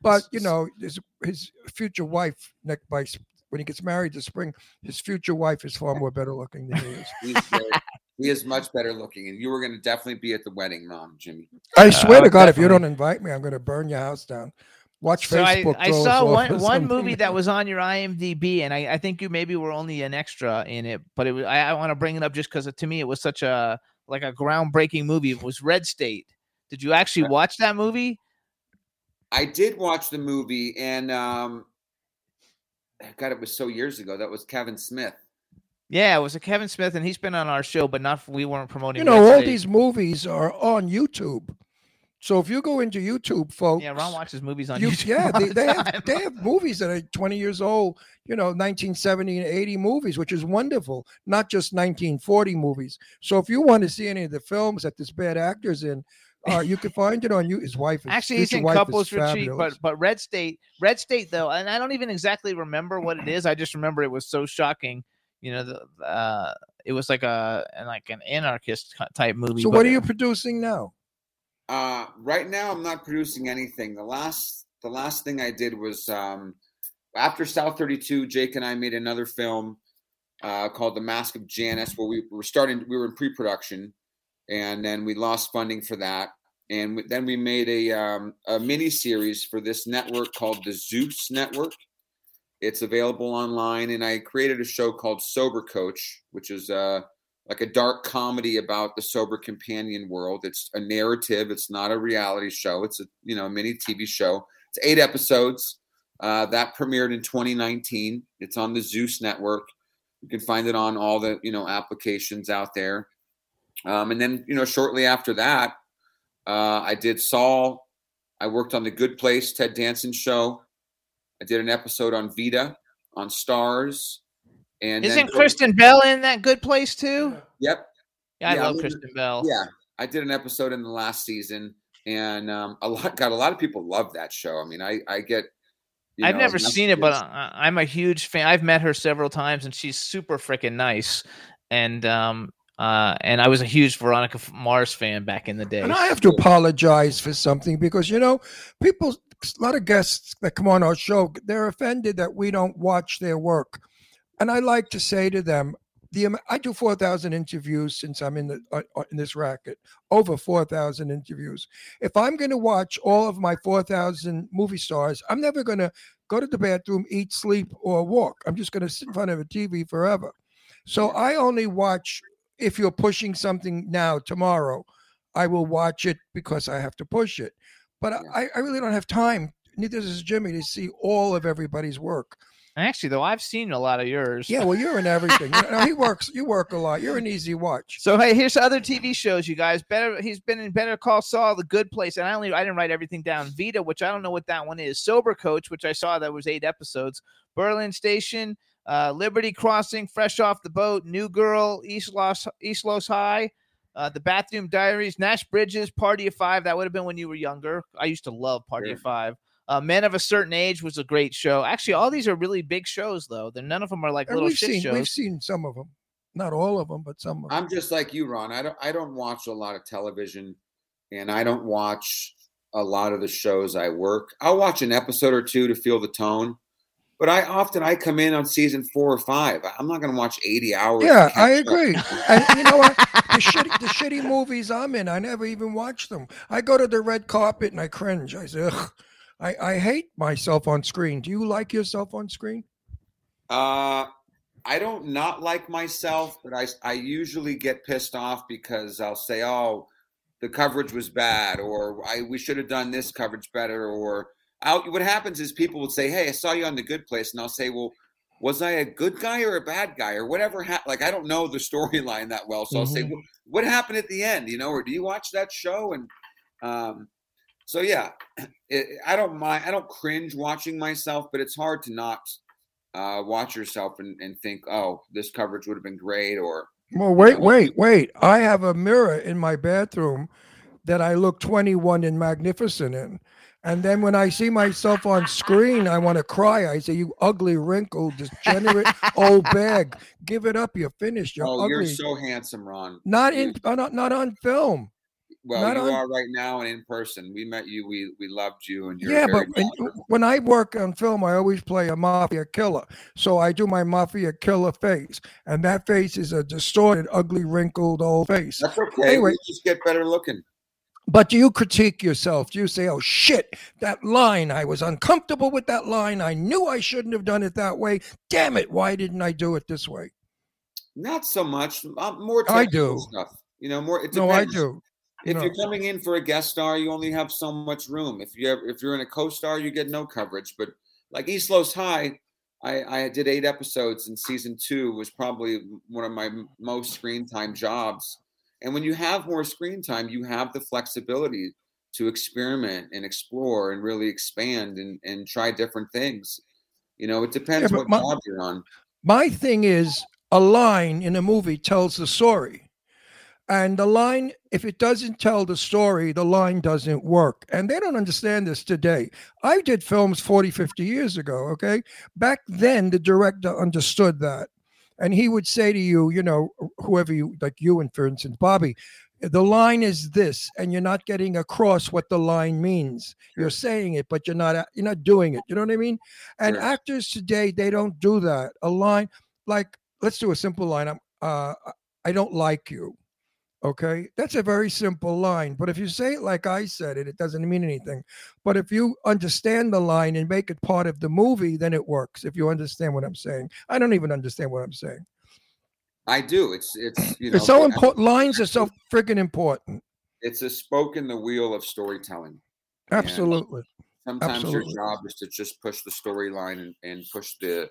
But you know, his his future wife, Nick, by s- when he gets married this spring, his future wife is far more better looking than he is. He's very, he is much better looking, and you were going to definitely be at the wedding, Mom, Jimmy. I swear Uh, to God, if you don't invite me, I'm going to burn your house down. Watch So I, Facebook. I throw us saw one one movie that was on your IMDb, and I, I think you maybe were only an extra in it, but it was, I, I want to bring it up just because to me it was such a like a groundbreaking movie. It was Red State. Did you actually watch that movie? I did watch the movie, and um, God, it was so years ago. That was Kevin Smith. Yeah, it was a Kevin Smith, and he's been on our show, but not we weren't promoting. You Red know, all these movies are on YouTube. So if you go into YouTube, folks, Yeah, Ron watches movies on you- YouTube. yeah, all they, the they time. have they have movies that are 20 years old, you know, 1970 and 80 movies, which is wonderful, not just 1940 movies. So if you want to see any of the films that this bad actor's in, uh, you can find it on you. His wife is Actually, he's in couples retreat, fabulous. but but Red State, Red State though, and I don't even exactly remember what it is. I just remember it was so shocking. You know, the uh, it was like a like an anarchist type movie. So but- what are you producing now? Uh, right now, I'm not producing anything. The last, the last thing I did was um, after South 32. Jake and I made another film uh, called The Mask of Janus, where we were starting. We were in pre-production, and then we lost funding for that. And then we made a um, a mini series for this network called the Zeus Network. It's available online, and I created a show called Sober Coach, which is uh, like a dark comedy about the sober companion world. It's a narrative. It's not a reality show. It's a you know mini TV show. It's eight episodes. Uh, that premiered in 2019. It's on the Zeus network. You can find it on all the you know applications out there. Um, and then you know shortly after that, uh, I did Saul. I worked on the Good Place Ted Danson show. I did an episode on Vita on Stars. And Isn't Kristen Bell in that good place too? Yep. Yeah, I Yeah, love we- Kristen Bell. Yeah, I did an episode in the last season, and um, a lot got a lot of people love that show. I mean, I I get. you I've know, never seen it, but. I, I'm a huge fan. I've met her several times, and she's super freaking nice. And um, uh, and I was a huge Veronica Mars fan back in the day. And I have to apologize for something because you know, people, a lot of guests that come on our show, they're offended that we don't watch their work, and I like to say to them, the I do four thousand interviews since I'm in the uh, uh, in this racket, over four thousand interviews. If I'm going to watch all of my four thousand movie stars, I'm never going to go to the bathroom, eat, sleep, or walk. I'm just going to sit in front of a TV forever. So I only watch if you're pushing something now tomorrow. I will watch it because I have to push it. But I, I really don't have time. Neither does Jimmy to see all of everybody's work. Actually, though, I've seen a lot of yours. Yeah, well, you're in everything. You know, he works. You work a lot. You're an easy watch. So hey, here's other TV shows, you guys. Better he's been in Better Call Saul, The Good Place, and I only I didn't write everything down. Vita, which I don't know what that one is. Sober Coach, which I saw that was eight episodes. Berlin Station, uh, Liberty Crossing, Fresh Off the Boat, New Girl, East Los East Los High, uh, The Bathroom Diaries, Nash Bridges, Party of Five. That would have been when you were younger. I used to love Party of Five. Uh, Men of a Certain Age was a great show. Actually, all these are really big shows, though. They're none of them are like And little we've shit seen shows. we've seen some of them, not all of them, but some of them. I'm just like you, Ron. I don't I don't watch a lot of television, and I don't watch a lot of the shows I work. I'll watch an episode or two to feel the tone, but I often I come in on season four or five. I'm not going to watch 80 hours. Yeah, I agree. And you know what? The shitty, the shitty movies I'm in, I never even watch them. I go to the red carpet and I cringe. I say, Ugh. I, I hate myself on screen. Do you like yourself on screen? Uh, I don't not like myself, but I I usually get pissed off because I'll say, "Oh, the coverage was bad," or "I we should have done this coverage better," or I'll, what happens is people would say, "Hey, I saw you on the Good Place," and I'll say, "Well, was I a good guy or a bad guy or whatever?" Ha-? Like I don't know the storyline that well, so I'll say, Mhm. "What- "What happened at the end?" You know, or do you watch that show? And um, so yeah, it, I don't mind. I don't cringe watching myself, but it's hard to not uh, watch yourself and, and think, "Oh, this coverage would have been great," or Well, wait, wait, wait. I have a mirror in my bathroom that I look 21 and magnificent in. And then when I see myself on screen, I want to cry. I say, You ugly, wrinkled, degenerate old bag. Give it up. You're finished. You're oh, ugly. you're so handsome, Ron. not in uh, not, not on film. well, not you on- are right now and in person. We met you. We we loved you, and you're yeah, but when, when I work on film, I always play a mafia killer. So I do my mafia killer face. And that face is a distorted, ugly, wrinkled old face. That's okay. Anyway, we just get better looking. But do you critique yourself? Do you say, oh shit, that line, I was uncomfortable with that line. I knew I shouldn't have done it that way. Damn it, why didn't I do it this way? Not so much. Uh, more I do. stuff. You know, more. It No, I do. If No. you're coming in for a guest star, you only have so much room. If you're if you're in a co-star, you get no coverage. But like East Los High, I, I did eight episodes, and season two was probably one of my most screen time jobs. And when you have more screen time, you have the flexibility to experiment and explore and really expand and, and try different things. You know, it depends but what my- job you're on. My thing is a line in a movie tells the story. And the line, if it doesn't tell the story, the line doesn't work. And they don't understand this today. I did films 40, 50 years ago, okay? Back then, the director understood that. And he would say to you, you know, whoever you, like you, and for instance, Bobby, the line is this, and you're not getting across what the line means. You're saying it, but you're not you're not doing it. You know what I mean? And Sure. actors today, they don't do that. A line like, let's do a simple line. I'm, uh, I don't like you. Okay, that's a very simple line. But if you say it like I said it, it doesn't mean anything. But if you understand the line and make it part of the movie, then it works. If you understand what I'm saying, I don't even understand what I'm saying. I do. It's it's you know it's so important. Lines are so freaking important. It's a spoke in the wheel of storytelling. And Absolutely. Sometimes Absolutely. your job is to just push the storyline and, and push the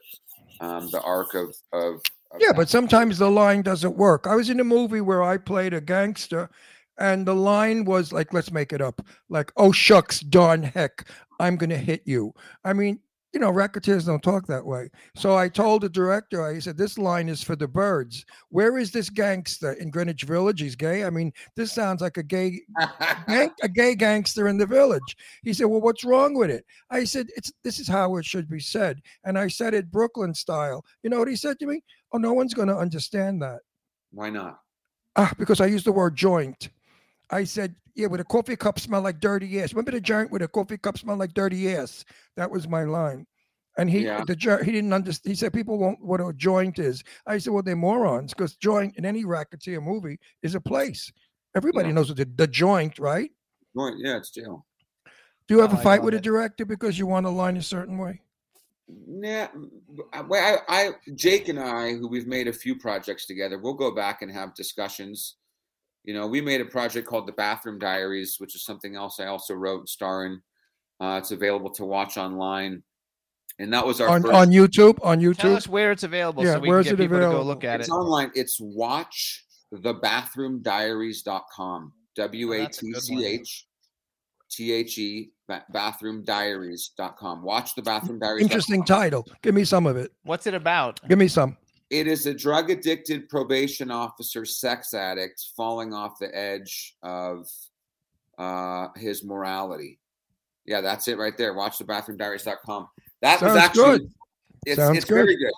um, the arc of, of Yeah, but sometimes the line doesn't work. I was in a movie where I played a gangster, and the line was like, let's make it up, like, oh shucks, darn heck, I'm gonna hit you. I mean, you know, racketeers don't talk that way. So I told the director, I said, this line is for the birds. Where is this gangster in Greenwich Village? He's gay. I mean, this sounds like a gay gang, a gay gangster in the village. He said, "Well, what's wrong with it?" I said, "It's this is how it should be said." And I said it Brooklyn style. You know what he said to me? "Oh, no one's going to understand that." Why not? Ah, because I used the word joint. I said, "Yeah, with a coffee cup smell like dirty ass." Remember the joint with a coffee cup smell like dirty ass? That was my line. And he, Yeah. the jo- he didn't understand. He said people won't what a joint is. I said, well, they're morons because joint in any racketeer movie is a place. Everybody Yeah. knows what the, the joint, right? Joint, yeah, it's jail. Do you have Oh, I fight with a director because you want a line a certain way? Yeah, I, well, I, I, Jake and I, who we've made a few projects together, we'll go back and have discussions. You know, we made a project called The Bathroom Diaries, which is something else I also wrote and star in. Uh, it's available to watch online, and that was our On, first. on YouTube? On Tell YouTube? us where it's available Yeah, so we where's can it get people to go available? look at it's it. online. It's watch thebathroomdiaries.com. W A that's a T good C one. H T H E ba- bathroomdiaries.com. Watch the bathroom diaries. Interesting title. Give me some of it. What's it about? Give me some. It is a drug addicted probation officer, sex addict, falling off the edge of uh, his morality. Yeah, that's it right there. Watch the bathroomdiaries.com. That was Sounds actually good. it's Sounds it's good. very good.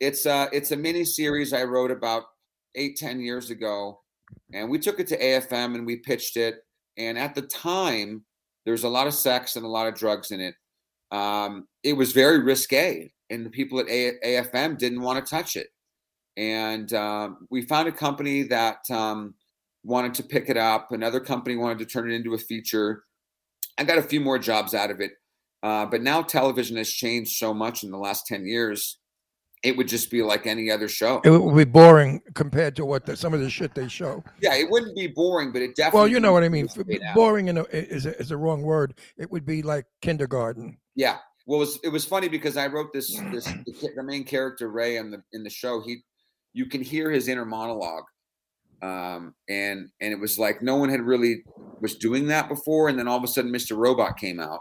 It's uh it's a mini series I wrote about eight, ten years ago. And we took it to AFM and we pitched it. And at the time, there's a lot of sex and a lot of drugs in it. Um, it was very risque, and the people at a- AFM didn't want to touch it. And um, we found a company that um, wanted to pick it up. Another company wanted to turn it into a feature. I got a few more jobs out of it. Uh, but now television has changed so much in the last 10 years. it would just be like any other show. It would be boring compared to what the, some of the shit they show. yeah, it wouldn't be boring, but it definitely. Well, you know what I mean. wouldn't be straight out. Boring in a, is a, is a wrong word. It would be like kindergarten. Yeah. Well, it was it was funny because I wrote this this the, the main character Ray in the in the show. He, you can hear his inner monologue, um, and and it was like no one had really was doing that before, and then all of a sudden, Mr. Robot came out,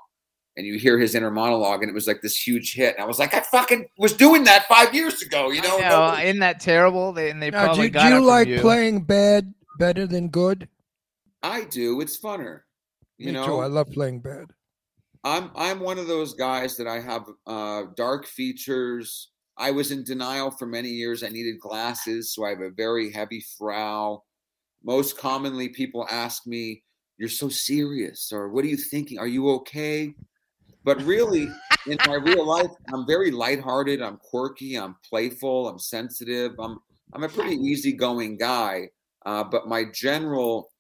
and you hear his inner monologue, and it was like this huge hit. And I was like, I fucking was doing that five years ago, you know. I know, Nobody- isn't that terrible? They, and they Now, do, probably you- do got it you from like you. playing bad better than good? I do. It's funner, you Me know. too. I love playing bad. I'm I'm one of those guys that I have uh, dark features. I was in denial for many years. I needed glasses, so I have a very heavy frow. Most commonly, people ask me, "You're so serious," or "What are you thinking? Are you okay?" But really, in my real life, I'm very lighthearted. I'm quirky. I'm playful. I'm sensitive. I'm I'm a pretty easygoing guy. Uh, but my general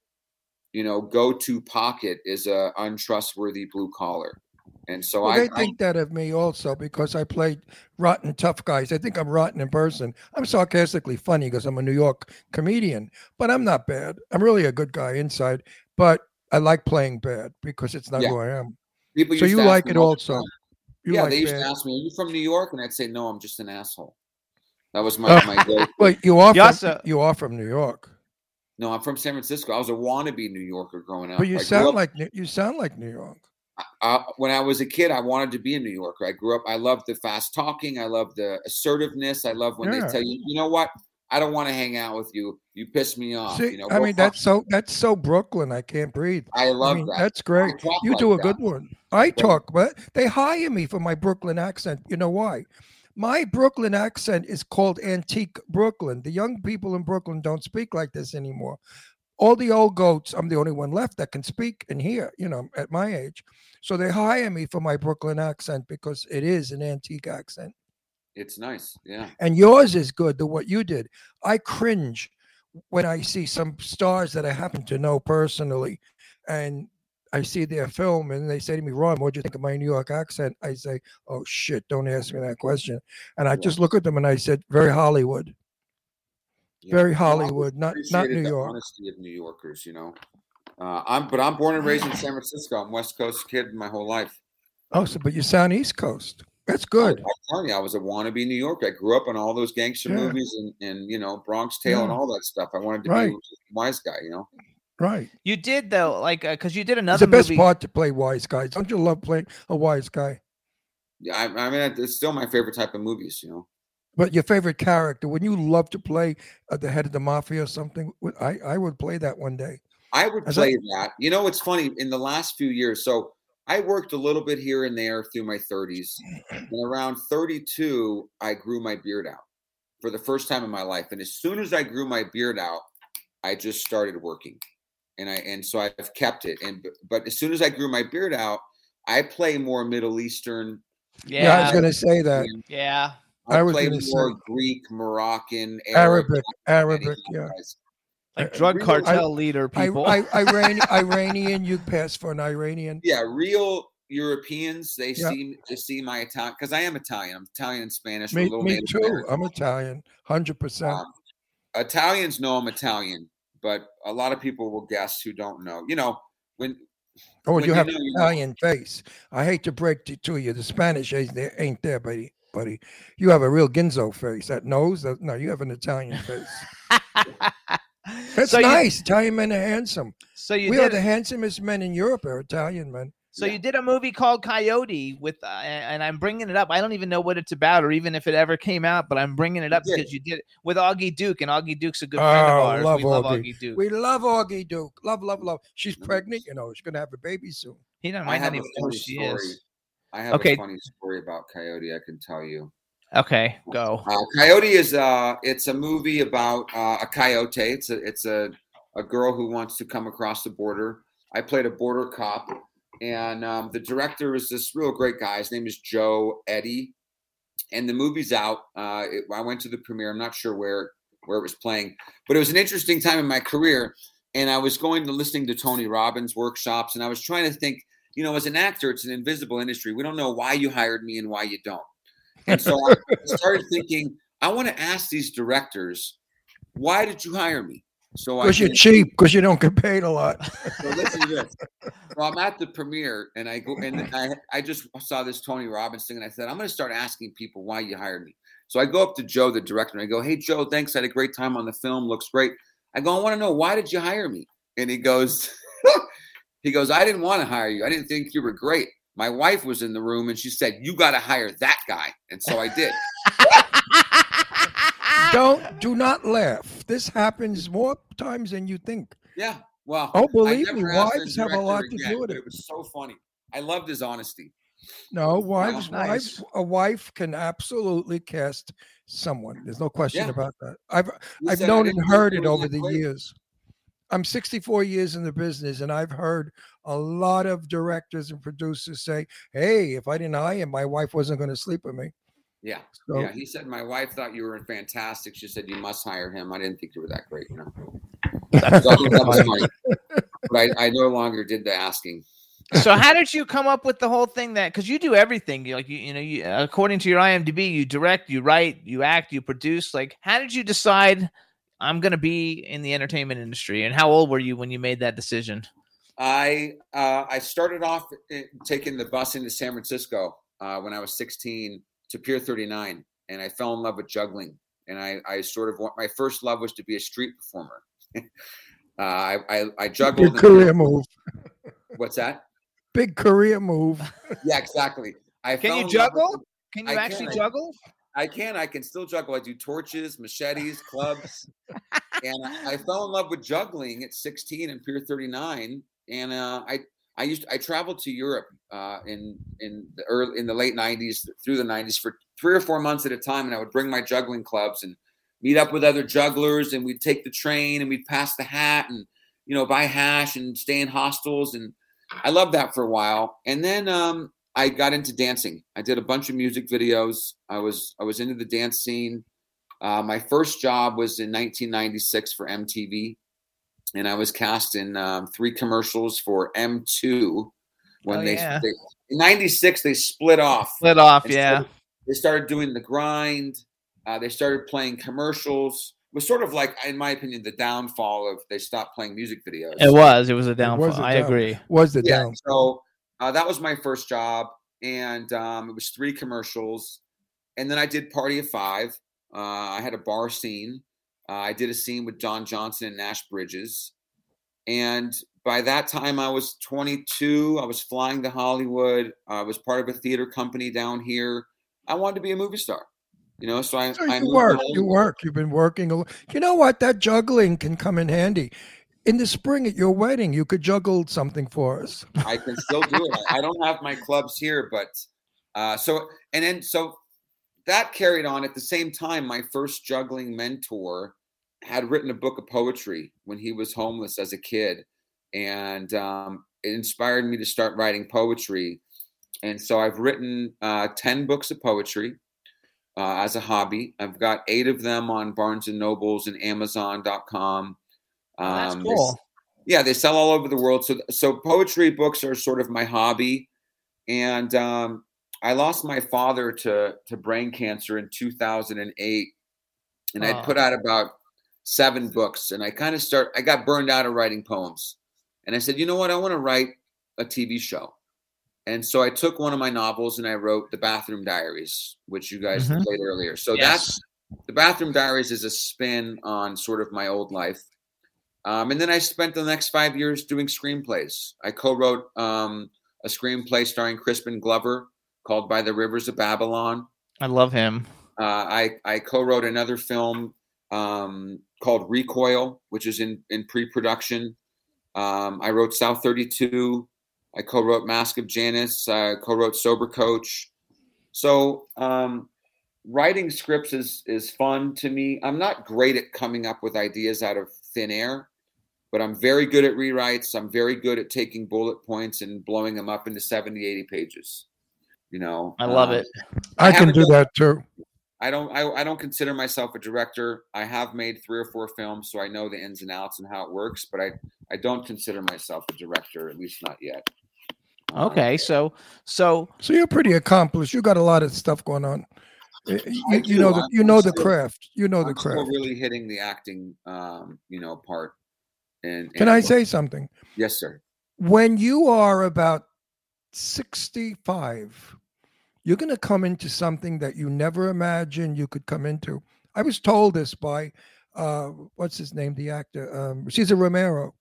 you know, go-to pocket is a untrustworthy blue collar, and so Well, I, they I think that of me also because I played rotten tough guys. I think I'm rotten in person. I'm sarcastically funny because I'm a New York comedian, but I'm not bad. I'm really a good guy inside, but I like playing bad because it's not Yeah. who I am. people So you like it also. You yeah, like they used bad. to ask me, "Are you from New York?" And I'd say, "No, I'm just an asshole." That was my oh, my go. Wait, you are from, also- you are from New York, No, I'm from San Francisco. I was a wannabe New Yorker growing up. but you I sound like New- you sound like New York. uh, when I was a kid, I wanted to be a New Yorker. I grew up. I loved the fast talking. I love the assertiveness. I love when Yeah. they tell you, you know what, I don't want to hang out with you. You piss me off. See, you know, I mean that's so that's so Brooklyn. I can't breathe. I love mean, that. That's great. You like do a that. good one. I talk, but they hire me for my Brooklyn accent. You know why? My Brooklyn accent is called antique Brooklyn. The young people in Brooklyn don't speak like this anymore. All the old goats, I'm the only one left that can speak and hear, you know, at my age. So they hire me for my Brooklyn accent because it is an antique accent. It's nice. Yeah. And yours is good, the what you did. I cringe when I see some stars that I happen to know personally, and I see their film, and they say to me, "Ron, what'd you think of my New York accent?" I say, "Oh shit, don't ask me that question." And I just look at them and I said, "Very Hollywood, Yeah. very I Hollywood, not not New York." honesty of New Yorkers, you know. Uh, I'm, but I'm born and raised in San Francisco. I'm West Coast kid my whole life. Oh, so but you sound East Coast. That's good. I'm telling you, I was a wannabe New Yorker. I grew up on all those gangster Yeah. movies and, and you know Bronx Tale and all that stuff. I wanted to Right. be a wise guy, you know. Right. You did though, like because you did It's another the best movie. part to play wise guys. Don't you love playing a wise guy? Yeah, I, I mean, it's still my favorite type of movies, you know. But your favorite character? Would you love to play uh, the head of the mafia or something? Would- I I would play that one day. I would As a- play that. You know, it's funny in the last few years. So I worked a little bit here and there through my 30s. And around 32, I grew my beard out for the first time in my life. And as soon as I grew my beard out, I just started working. And I and so I've kept it. And but as soon as I grew my beard out, I play more Middle Eastern. Yeah, Yeah, I was gonna say that. yeah. I I, was play gonna more say- Greek, Moroccan, Arab, Arabic, Arabic, yeah. guys. Like Uh, drug really, cartel leader people. I, Iran, Iranian, you pass for an Iranian. yeah, real Europeans, they Yeah. see to see my Italian because I am Italian. I'm Italian and Spanish. Me, a little me too. American. I'm Italian, hundred percent. Um, Italians know I'm Italian, but a lot of people will guess who don't know. You know, when Oh, when you you have know, an you know. Italian face. I hate to break it to you, the Spanish ain't there, ain't there, buddy. Buddy, you have a real Ginzo face. That nose, that, no, you have an Italian face. That's So you- nice. Italian men are handsome. so you we are the handsomest men in Europe. Are Italian men. So you did a movie called Coyote with, uh, and I'm bringing it up. I don't even know what it's about, or even if it ever came out, but I'm bringing it up did. because you did it with Augie Duke, and Augie Duke's a good friend of Oh, ours. love we love Augie. Augie Duke. We love Augie Duke. Love, love, love. She's pregnant. You know, she's gonna have a baby soon. he don't I might have not a even know who funny she story. is. I have Okay. a funny story about Coyote. I can tell you. Okay, go. Uh, coyote is uh it's a movie about uh, a coyote. It's a it's a a girl who wants to come across the border. I played a border cop, and um, the director is this real great guy. His name is Joe Eddy, and the movie's out. Uh, it, I went to the premiere. I'm not sure where where it was playing, but it was an interesting time in my career. And I was going to listening to Tony Robbins workshops, and I was trying to think. You know, as an actor, it's an invisible industry. We don't know why you hired me and why you don't. And so I started thinking, I want to ask these directors, why did you hire me? So Because you're cheap, because you don't get paid a lot. so listen to this. So I'm at the premiere and I go and I, I just saw this Tony Robbins thing and I said, I'm gonna start asking people why you hired me. So I go up to Joe, the director, and I go, Hey Joe, thanks. I had a great time on the film. Looks great. I go, I want to know why did you hire me? And he goes, he goes, I didn't want to hire you. I didn't think you were great. My wife was in the room and she said, You gotta hire that guy. And so I did. Don't do not laugh. This happens more times than you think. Yeah. Well, Oh, believe me, never asked wives have a director lot to do with it. It was so funny. I loved his honesty. No, wives, nice. wives, a wife can absolutely cast someone. There's no question Yeah. about that. I've He I've known and heard it over the great." years. I'm 64 years in the business, and I've heard a lot of directors and producers say, "Hey, if I didn't hire him, my wife wasn't going to sleep with me." Yeah. So- yeah. He said, My wife thought you were fantastic. She said, You must hire him. I didn't think you were that great. You know? So I think that was funny. But I, I no longer did the asking. so how did you come up with the whole thing that because you do everything you like you, you know you according to your imdb you direct you write you act you produce like how did you decide i'm going to be in the entertainment industry and how old were you when you made that decision I uh, I started off taking the bus into San Francisco uh, when I was 16 to Pier 39, and I fell in love with juggling. And I, I sort of want my first love was to be a street performer. uh, I, I I juggled. Big career move. What's that? Big career move. Yeah, exactly. I Can you in love with juggle? can you I actually can. juggle I can. I can still juggle. I do torches, machetes, clubs, and I, I fell in love with juggling at 16 in Pier 39. And uh, I I used I traveled to Europe uh, in in the early in the late 90s through the 90s for three or four months at a time, and I would bring my juggling clubs and meet up with other jugglers, and we'd take the train and we'd pass the hat and you know buy hash and stay in hostels, and I loved that for a while. And then um, I got into dancing. I did a bunch of music videos. I was I was into the dance scene. Uh, my first job was in 1996 for MTV, and I was cast in um, three commercials for M2 when Oh, they, yeah. they in '96 they split off. split off and yeah started- they started doing the grind. Uh, they started playing commercials. It was sort of like, in my opinion, the downfall of they stopped playing music videos. it was it was a downfall was a i down- agree Was the Yeah, down? so uh, that was my first job, and um, it was three commercials, and then I did Party of Five. Uh, I had a bar scene. Uh, I did a scene with Don Johnson and Nash Bridges, and by that time I was 22. I was flying to Hollywood. I was part of a theater company down here. I wanted to be a movie star, you know. So I, So I you work. You work. You've been working. a You know what? That juggling can come in handy. In the spring at your wedding, you could juggle something for us. I can still do it. I, I don't have my clubs here, but uh, so and then so that carried on at the same time. My first juggling mentor had written a book of poetry when he was homeless as a kid, and um, it inspired me to start writing poetry. And so I've written uh, ten books of poetry uh, as a hobby. I've got eight of them on Barnes and Nobles and Amazon.com. Oh, that's Um, they cool yeah they sell all over the world so so poetry books are sort of my hobby and um, i lost my father to to brain cancer in 2008 and Oh. i'd put out about seven books and i kind of start i got burned out of writing poems and i said you know what i want to write a tv show and so i took one of my novels and i wrote the bathroom diaries which you guys Mhm. played earlier so Yes. that's the bathroom diaries is a spin on sort of my old life um, and then I spent the next five years doing screenplays. I co-wrote um, a screenplay starring Crispin Glover called "By the Rivers of Babylon." i love him Uh, I I co-wrote another film um, called Recoil, which is in in pre-production. Um, I wrote South 32. I co-wrote Mask of Janus. I co-wrote Sober Coach. So um, writing scripts is is fun to me. I'm not great at coming up with ideas out of thin air, but I'm very good at rewrites. I'm very good at taking bullet points and blowing them up into 70, 80 pages. You know, i love Um, it I can do done- that too. I don't I, I don't consider myself a director. I have made three or four films, so I know the ins and outs and how it works, but I, I don't consider myself a director, at least not yet. Um, okay so so So you're pretty accomplished. You got a lot of stuff going on. Uh, You, you know the you I'm know the craft. You know the I'm still craft. really hitting the acting, um, you know, part. And Can and- I say something? Yes, sir. When you are about 65, you're going to come into something that you never imagined you could come into. I was told this by uh what's his name, the actor, um Cesar Romero.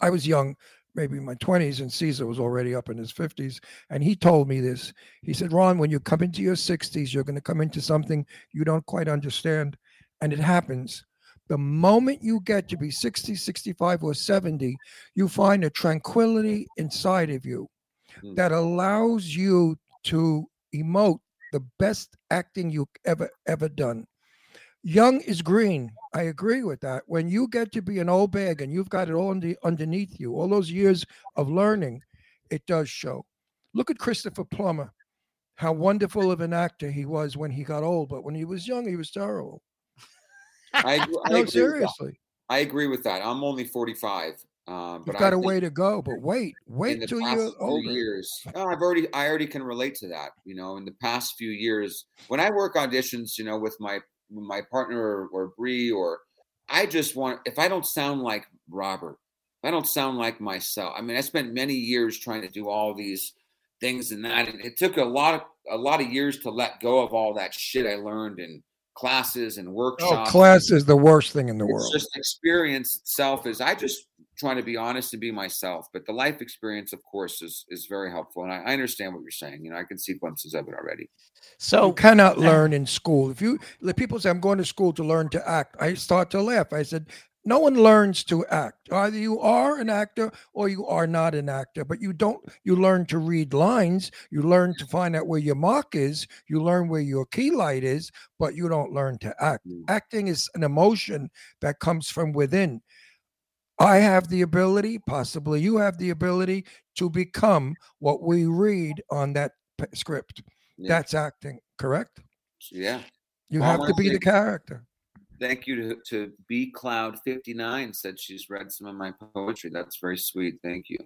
I was young, maybe in my 20s, and Cesar was already up in his 50s. And he told me this. He said, Ron, when you come into your 60s, you're going to come into something you don't quite understand. And it happens. The moment you get to be 60, 65, or 70, you find a tranquility inside of you Mm. that allows you to emote the best acting you've ever, ever done. Young is green. I agree with that. When you get to be an old bag and you've got it all under, underneath you, all those years of learning, it does show. Look at Christopher Plummer, how wonderful of an actor he was when he got old, but when he was young, he was terrible. I, I No, agree seriously. I agree with that. I'm only 45, um, but You've got I a way to go, but wait, wait till you're older. years, oh, I've already, I already can relate to that. You know, in the past few years, when I work auditions, you know, with my my partner or, or Bree, or I just want, if I don't sound like Robert, if I don't sound like myself. I mean, I spent many years trying to do all these things and that, and it took a lot of a lot of years to let go of all that shit I learned in classes and Oh, workshops. class is the worst thing in the it's world. just experience itself is i just trying to be honest and be myself but the life experience of course is is very helpful and i, I understand what you're saying you know i can see glimpses of it already So you cannot learn in school. If you like people say I'm going to school to learn to act, I start to laugh. I said, no one learns to act. Either you are an actor or you are not an actor, but you don't you learn to read lines, you learn to find out where your mark is, you learn where your key light is, but you don't learn to act. Acting is an emotion that comes from within. I have the ability, possibly you have the ability to become what we read on that p- script. Yeah. That's acting, correct? yeah You have to be the character. Thank you to, to b cloud 59 said she's read some of my poetry that's very sweet thank you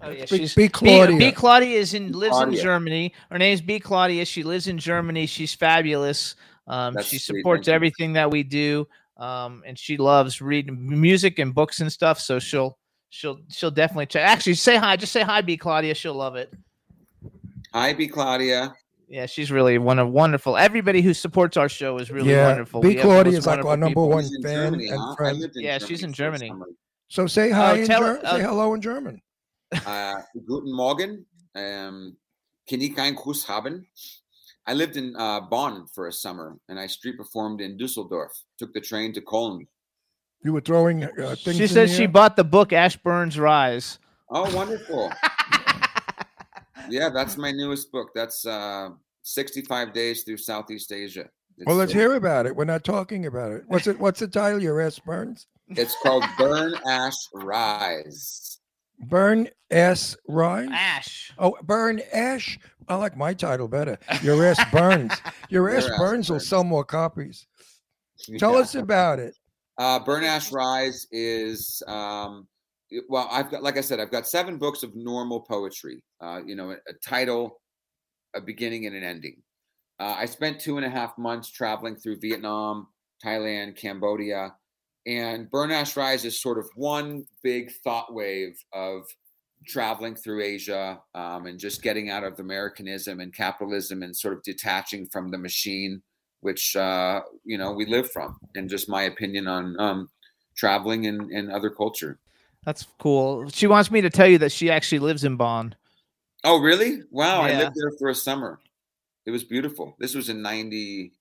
Oh, yeah, B- she's B. B, Claudia. B. Claudia is in lives Claudia. in Germany. Her name's B. Claudia. She lives in Germany. She's fabulous. Um, That's she sweet, supports thank you. everything that we do. Um, and she loves reading music and books and stuff. So she'll she'll she'll definitely check. Actually, say hi. Just say hi, B. Claudia. She'll love it. hi b claudia Yeah, she's really one of wonderful. Everybody who supports our show is really Yeah, wonderful. B. We have the Claudia is like our number people. one She's fan Germany, and huh? I friend. lived in Yeah, she's in Germany. So say hi in tell- Ger- uh, say hello in German. Uh, guten Morgen. Um, kann ich einen Kuss haben? I lived in uh, Bonn for a summer, and I street performed in Dusseldorf. Took the train to Cologne. You were throwing uh, things. She in said she air? bought the book Ashburn's Rise. Oh, wonderful! yeah, that's my newest book. That's uh, 65 days through Southeast Asia. It's, Well, let's hear about it. We're not talking about it. What's it? What's the title? Your ass burns. It's called Burn Ash Rise. Burn ass rise. Ash. Oh, burn ash. I like my title better. Your ass burns. Your Your ass ass burns will sell more copies. Tell Yeah. us about it. Uh, Burn Ash Rise is um, well, I've got like I said, I've got seven books of normal poetry. Uh, you know, a, a title, a beginning, and an ending. Uh, I spent two and a half months traveling through Vietnam, Thailand, Cambodia, and Burn Ash Rise is sort of one big thought wave of traveling through Asia um, and just getting out of Americanism and capitalism and sort of detaching from the machine which uh, you know we live from, and just my opinion on um, traveling and, and other culture. That's cool. She wants me to tell you that she actually lives in Bonn. Oh, really? Wow! I lived there for a summer. It was beautiful. This was in ninety,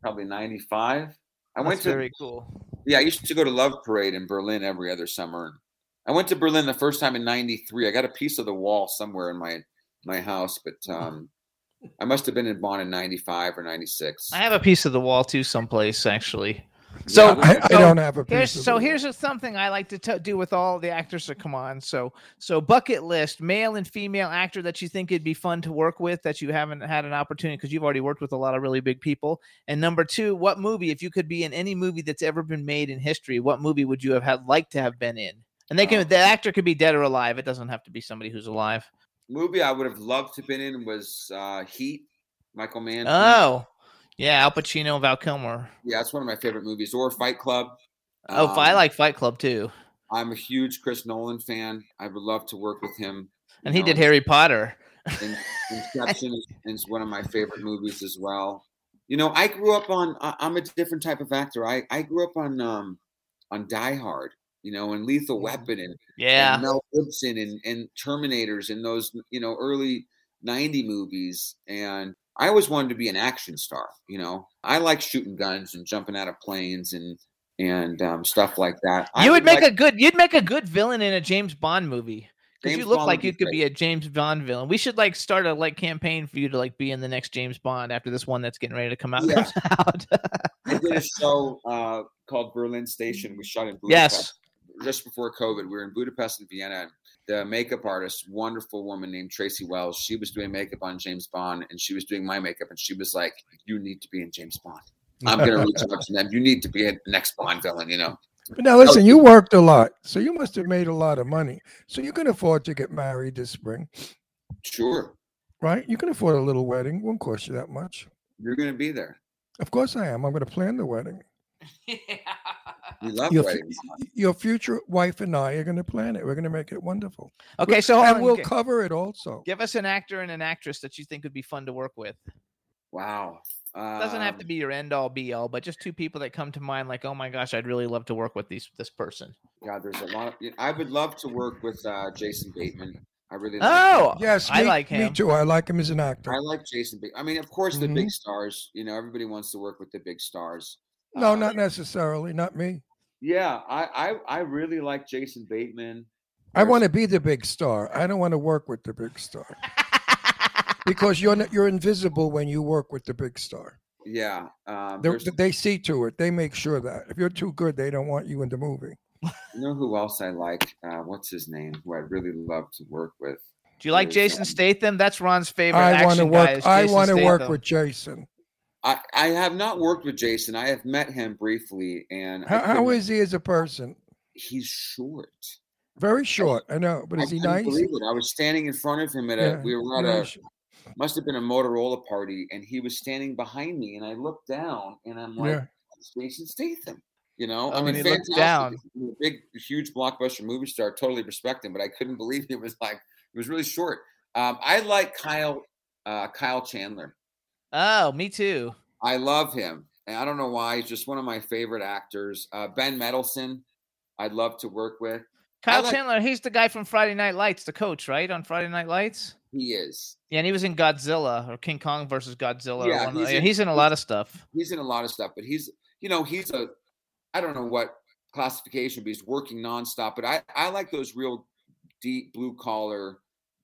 probably ninety five. I went to very cool. yeah. I used to go to Love Parade in Berlin every other summer. I went to Berlin the first time in '93. I got a piece of the wall somewhere in my my house, but um, I must have been in Bonn in '95 or '96. I have a piece of the wall too, someplace actually. So I, I so don't have a Here's, so here's something I like to t- do with all the actors that come on. So so bucket list, male and female actor that you think it'd be fun to work with that you haven't had an opportunity because you've already worked with a lot of really big people. And number two, what movie, if you could be in any movie that's ever been made in history, what movie would you have had liked to have been in? And they can Oh. the actor could be dead or alive. It doesn't have to be somebody who's alive. movie I would have loved to been in was uh, Heat. Michael Mann. Heat. Oh, Yeah, Al Pacino, Val Kilmer. Yeah, that's one of my favorite movies. Or Fight Club. Oh, I Um, like Fight Club too. I'm a huge Chris Nolan fan. I would love to work with him. And he did. Harry Potter. In- Inception is, one of my favorite movies as well. You know, I grew up on. I- I'm a different type of actor. I I grew up on um on Die Hard. You know, and Lethal Weapon and Yeah. and Mel Gibson and and Terminators and those you know early '90 movies. And I always wanted to be an action star. You know, I like shooting guns and jumping out of planes and and um, stuff like that. I You would make like- a good you'd make a good villain in a James Bond movie. Because you look Bond like you could great. be a James Bond villain. We should like start a like campaign for you to like be in the next James Bond after this one that's getting ready to come out. Yeah. out. I did a show uh, called Berlin Station. We shot in Budapest. Yes. Just before COVID, we were in Budapest and Vienna. And the makeup artist, wonderful woman named Tracy Wells, she was doing makeup on James Bond, and she was doing my makeup, and she was like, "You need to be in James Bond. I'm gonna reach out to them. You need to be a next Bond villain." You know. But now listen, you worked a lot, so you must have made a lot of money. So you can afford to get married this spring, Sure, right? You can afford a little wedding; won't cost you that much. you're gonna be there. Of course, I am. I'm going to plan the wedding. We love Your, fu- weddings. your future wife and I are going to plan it. We're going to make it wonderful. Okay, We'll- so and on, we'll gi- cover it also. Give us an actor and an actress that you think would be fun to work with. Wow. doesn't have to Um, be your end all be all, but just two people that come to mind. Like, oh my gosh, I'd really love to work with these this person. God, there's a lot. Of, I would love to work with uh, Jason Bateman. I really. like Oh, him. Yes, I me, like Me him. too. I like him as an actor. I like Jason. Bateman. I mean, of course, the Mm-hmm. big stars. You know, everybody wants to work with the big stars. No, Uh, not necessarily. Not me. Yeah, I, I, I really like Jason Bateman. I want to be the big star. I don't want to work with the big star because you're not, you're invisible when you work with the big star. Yeah, um, They, see to it. They make sure that if you're too good, they don't want you in the movie. you know who else I like? Uh, what's his name? Who I'd really love to work with. Do you like Jason um, Statham? That's Ron's favorite. I want to action guy work. I want to work with Jason. I, I have not worked with Jason. I have met him briefly, and I How, how he as a person? he's short. Very short. I know, but I is he nice? believe it. I was standing in front of him at a. We were at a. sh- Must have been a Motorola party, and he was standing behind me, and I looked down, and I'm like, Yeah. "It's Jason Statham." You know, Oh, I mean, and he looked down. He's a Big, huge blockbuster movie star. Totally respect him, but I couldn't believe he was like he was really short. Um, I like Kyle uh, Kyle Chandler. Oh, me too. I love him. And I don't know why. He's just one of my favorite actors. Uh, ben Mendelsohn, I'd love to work with. Kyle like- Chandler, he's the guy from Friday Night Lights, the coach, right? On Friday Night Lights. He is. Yeah, and he was in Godzilla or King Kong versus Godzilla. Yeah, one he's the- in- he's in a lot of stuff. He's in a lot of stuff, but he's, you know, he's a, I don't know what classification, but he's working nonstop. But I, I like those real deep blue collar,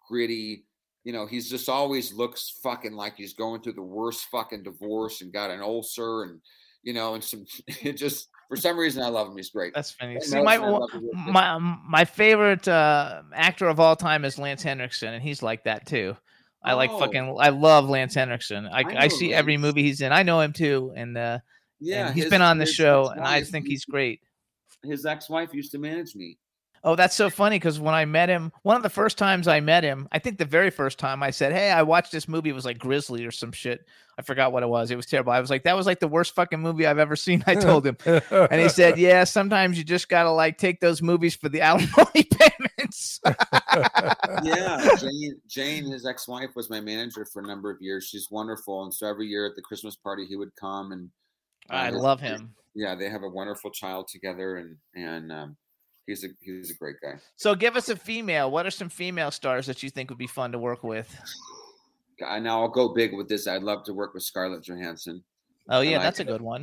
gritty. You know, he's just always looks fucking like he's going through the worst fucking divorce and got an ulcer and, you know, and some. It just for some reason I love him. He's great. That's funny. See, my Mendelsohn, I love to work with. my my favorite uh, actor of all time is Lance Henriksen, and he's like that too. I like Oh. fucking. I love Lance Henriksen. I, I I, see every movie he's in. I know him too, and uh, Yeah, and he's his- been on the show, and I think he's great. his ex-wife used to manage me. Oh, that's so funny because when I met him, one of the first times I met him, I think the very first time I said, Hey, I watched this movie. It was like Grizzly or some shit. I forgot what it was. It was terrible. I was like, That was like the worst fucking movie I've ever seen. I told him. and he said, Yeah, sometimes you just got to like take those movies for the alimony payments. yeah, Jane, Jane, his ex-wife, was my manager for a number of years. She's wonderful, and so every year at the Christmas party, he would come and. uh, I his- love him. Yeah, they have a wonderful child together, and and um, he's a he's a great guy. So give us a female. What are some female stars that you think would be fun to work with? I, now I'll go big with this. I'd love to work with Scarlett Johansson. Oh, yeah, like that's a it. good one.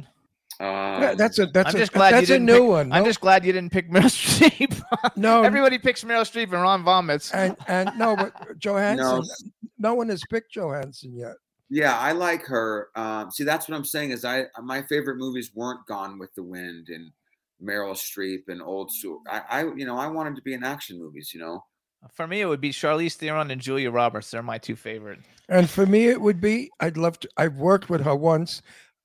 Um, Yeah, that's a that's I'm a just glad that's you a didn't new pick- one. I'm No- just glad you didn't pick Meryl Streep. no Everybody picks Meryl Streep and Ron vomits. and and no, but Johansson. s- No, one has picked Johansson yet. Yeah, I like her. Um, see, that's what I'm saying. Is I my favorite movies weren't Gone with the Wind and Meryl Streep and Old School. I, I you know I wanted to be in action movies. You know, For me, it would be Charlize Theron and Julia Roberts. They're my two favorite. And for me, it would be I'd love to. I've worked with her once.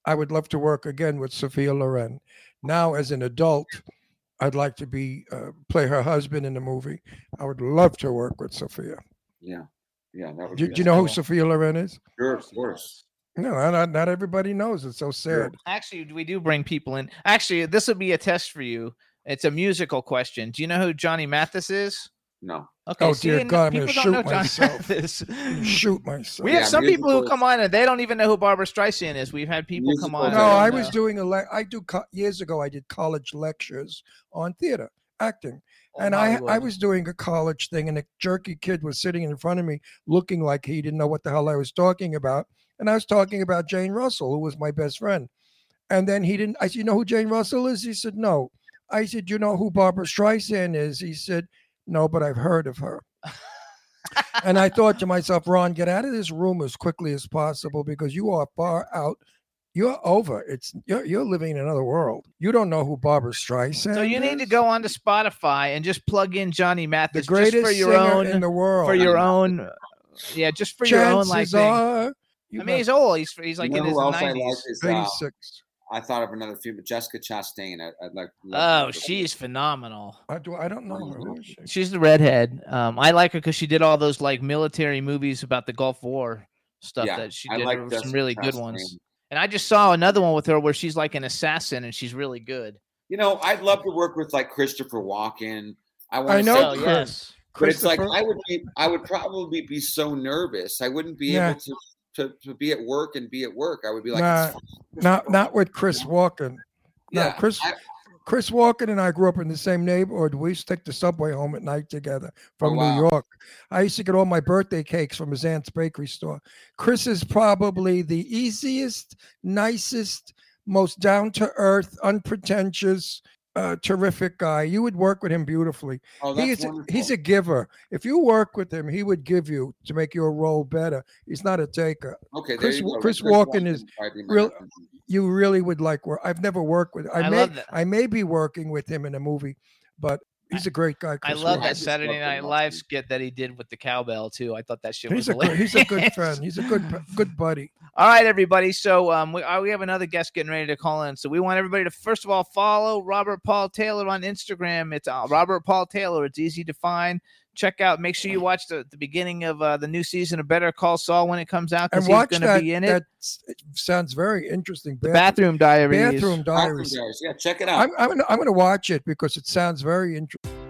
I would love to work again with Sophia Loren. Now, as an adult, I'd like to be uh, play her husband in the movie. I would love to work with Sophia. yeah, yeah. That would. Do, be do you know who. Sophia Loren is? Sure, of course. No, not, not everybody knows. It's so sad. Actually, we do bring people in. Actually, this will be a test for you. It's a musical question. Do you know who Johnny Mathis is? No. Okay. oh see, dear God, I'm people gonna don't shoot myself. Shoot myself. We have Yeah, some people who come on and they don't even know who Barbra Streisand is. We've had people come on. No, and I was know. doing a le- I do co- years ago. I did college lectures on theater acting, On and I I was doing a college thing, and a jerky kid was sitting in front of me, looking like he didn't know what the hell I was talking about, and I was talking about Jane Russell, who was my best friend, and then he didn't. I said, "You know who Jane Russell is?" He said, "No." I said, "You know who Barbra Streisand is?" He said, "No, but I've heard of her." and I thought to myself, Ron, get out of this room as quickly as possible because you are far out. You're over. It's you're, you're living in another world. You don't know who Barbra Streisand. So you need to is? go onto Spotify and just plug in Johnny Mathis, the greatest just for your singer own in the world. for your own yeah, just for your own like Chances thing. Are, you I mean, he's old. He's he's like you in his who else I like nineties. is uh, I thought of another female, Jessica Chastain. I, I'd like. Oh, she's phenomenal. I do. I don't know her. She? She's the redhead. Um, I like her because she did all those like military movies about the Gulf War stuff Yeah, that she I did. like There were Jessica some really good ones. And I just saw another one with her where she's like an assassin and she's really good. You know, I'd love to work with like Christopher Walken. I want I to know. say, Oh, Chris. yes. but it's like I would be, I would probably be so nervous. I wouldn't be Yeah. able to, to to be at work and be at work. I would be like, Nah, not not with Chris Walken. No, Yeah, Chris I- Chris Walken and I grew up in the same neighborhood. We used to take the subway home at night together oh, from wow. New York. I used to get all my birthday cakes from his aunt's bakery store. Chris is probably the easiest, nicest, most down to earth, unpretentious, uh, terrific guy. You would work with him beautifully. oh, He that's is, wonderful. he's a giver. If you work with him, he would give you to make your role better. He's not a taker. okay. Chris- there you go. Chris Walken is would probably be my real- reference. You really would like work. I've never worked with. I, I may love that. I may be working with him in a movie, but he's a great guy. I love Walken. that Saturday Night Live skit that he did with the cowbell too. I thought that shit He's was a good, he's a good friend. He's a good good buddy. All right, everybody. So um, we, uh, we have another guest getting ready to call in. So we want everybody to first of all follow Robert Paul Taylor on Instagram. It's uh, Robert Paul Taylor. It's easy to find. Check out. Make sure you watch the, the beginning of uh, the new season of Better Call Saul when it comes out because he's going to be in it. That it sounds very interesting. The Bathroom Diaries. Bathroom Bathroom Diaries. Diaries. Yeah, check it out. I'm, I'm gonna I'm gonna watch it because it sounds very interesting.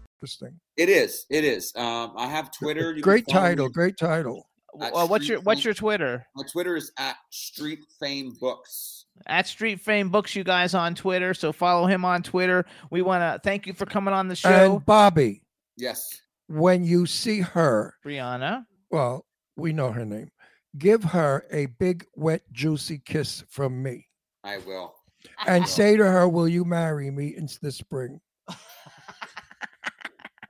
Interesting. It is. It is. Um, I have Twitter. You Great title. me. Great title. At Uh, what's your what's your Twitter? My Twitter is at Street Fame Books. At Street Fame Books, you guys on Twitter. So follow him on Twitter. We want to thank you for coming on the show, And Bobby, Yes. when you see her, Brianna. well, we know her name. Give her a big, wet, juicy kiss from me, I will. and say to her, "Will you marry me in the spring?"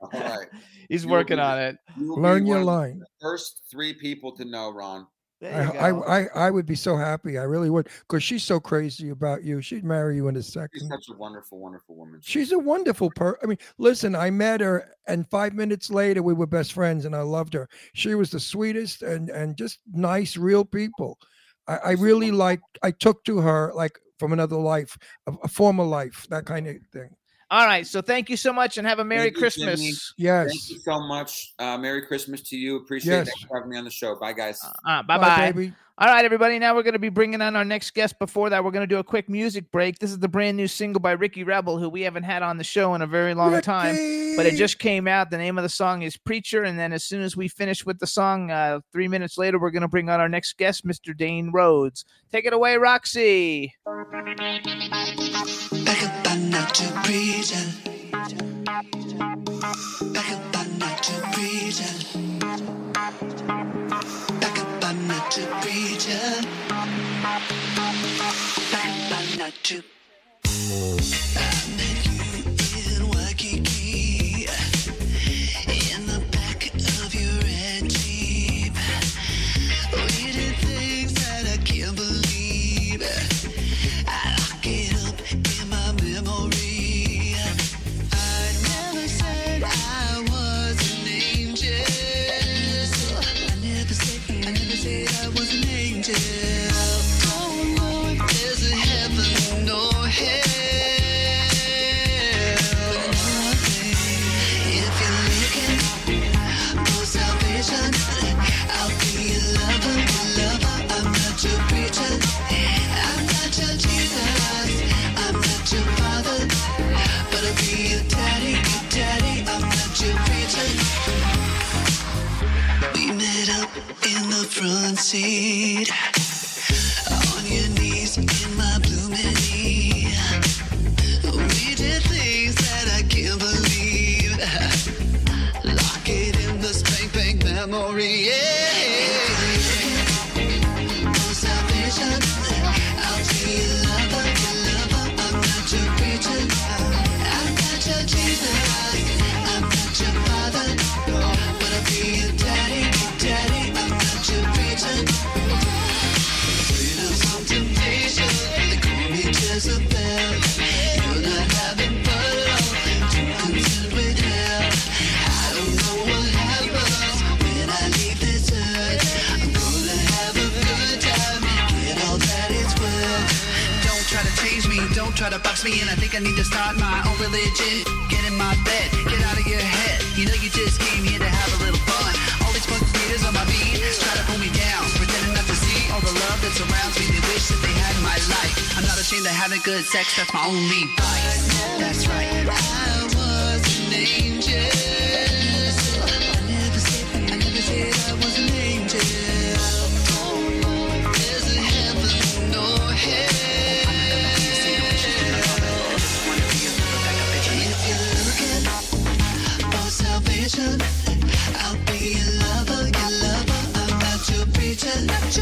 All right. He's You working be on it. You Learn your one of the line. First three people to know, Ron. I, I. I, I would be so happy. I really would, because she's so crazy about you. She'd marry you in a second. She's such a wonderful, wonderful woman. She's a wonderful person. I mean, listen, I met her, and five minutes later, we were best friends, and I loved her. She was the sweetest and and just nice, real people. I, I really like. I took to her like from another life, a, a former life, that kind of thing. All right. So thank you so much and have a Merry Thank you, Christmas. Yes. Thank you so much. Uh, Merry Christmas to you. Appreciate Yes. thanks for having me on the show. Bye, guys. Uh, bye bye. baby. All right, everybody. Now we're going to be bringing on our next guest. Before that, we're going to do a quick music break. This is the brand new single by Ricky Rebel, who we haven't had on the show in a very long time, but it just came out. The name of the song is Preacher. And then as soon as we finish with the song, uh, three minutes later, we're going to bring on our next guest, Mr. Dane Rhodes. Take it away, Roxy. Not too pretend. Back I'm not too pretend. Back not too. Front seat. Me in. I think I need to start my own religion. Get in my bed. Get out of your head. You know you just came here to have a little fun. All these fucking haters on my beat try to pull me down, pretending not to see all the love that surrounds me. They wish that they had my life. I'm not ashamed of having good sex. That's my only vice. That's right. I was an angel. Salvation, I'll be your lover, your lover. I'm your preacher. Not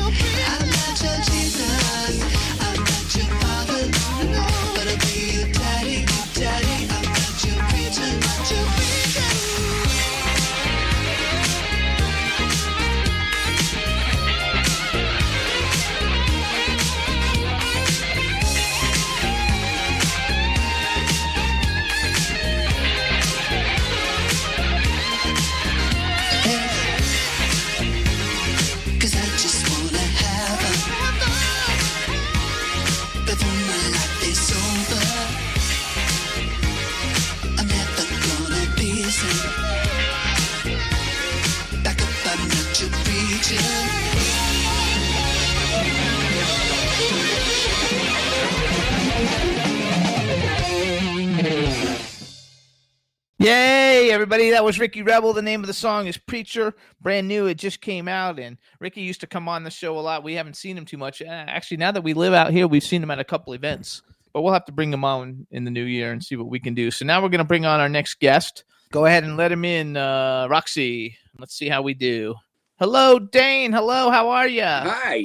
Everybody. That was Ricky Rebel. The name of the song is Preacher. Brand new. It just came out. And Ricky used to come on the show a lot. We haven't seen him too much. Uh, actually, now that we live out here, we've seen him at a couple events. But we'll have to bring him on in the new year and see what we can do. So now we're going to bring on our next guest. Go ahead and let him in, uh, Roxy. Let's see how we do. Hello, Dane. Hello, how are you? Hi.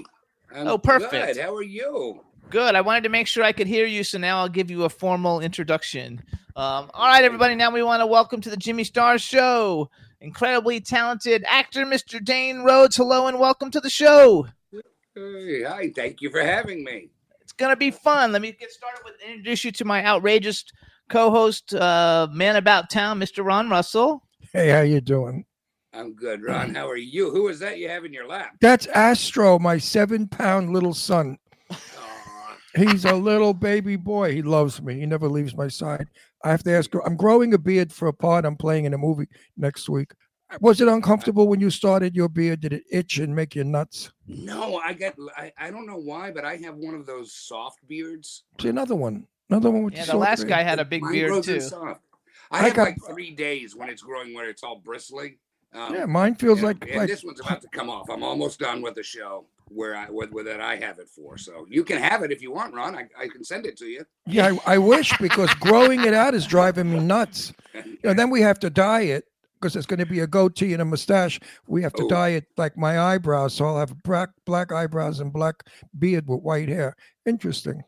I'm oh, perfect. good. How are you? Good. I wanted to make sure I could hear you, so now I'll give you a formal introduction. Um, all right, everybody. Now we want to welcome to the Jimmy Star Show, incredibly talented actor, Mr. Dane Rhodes. Hello and welcome to the show. Hey, hi. Thank you for having me. It's gonna be fun. Let me get started with introduce you to my outrageous co-host, uh, man about town, Mr. Ron Russell. Hey, how you doing? I'm good, Ron. How are you? Who is that you have in your lap? That's Astro, my seven-pound little son. He's a little baby boy. He loves me. He never leaves my side. I have to ask. I'm growing a beard for a part I'm playing in a movie next week. Was it uncomfortable when you started your beard? Did it itch and make you nuts? No, I get. I, I don't know why, but I have one of those soft beards. See another one. Another one with Yeah, the the last beard. guy had a big Mine beard grows in too. soft. I, I have got- like three days when it's growing where it's all bristly. Um, Yeah, mine feels yeah, like and like this one's about to come off. I'm almost done with the show where I with, with that I have it for. So you can have it if you want, Ron. I, I can send it to you. Yeah, I, I wish because growing it out is driving me nuts. You know, then we have to dye it because there's going to be a goatee and a mustache. We have to Oh. dye it like my eyebrows, so I'll have black black eyebrows and black beard with white hair. Interesting.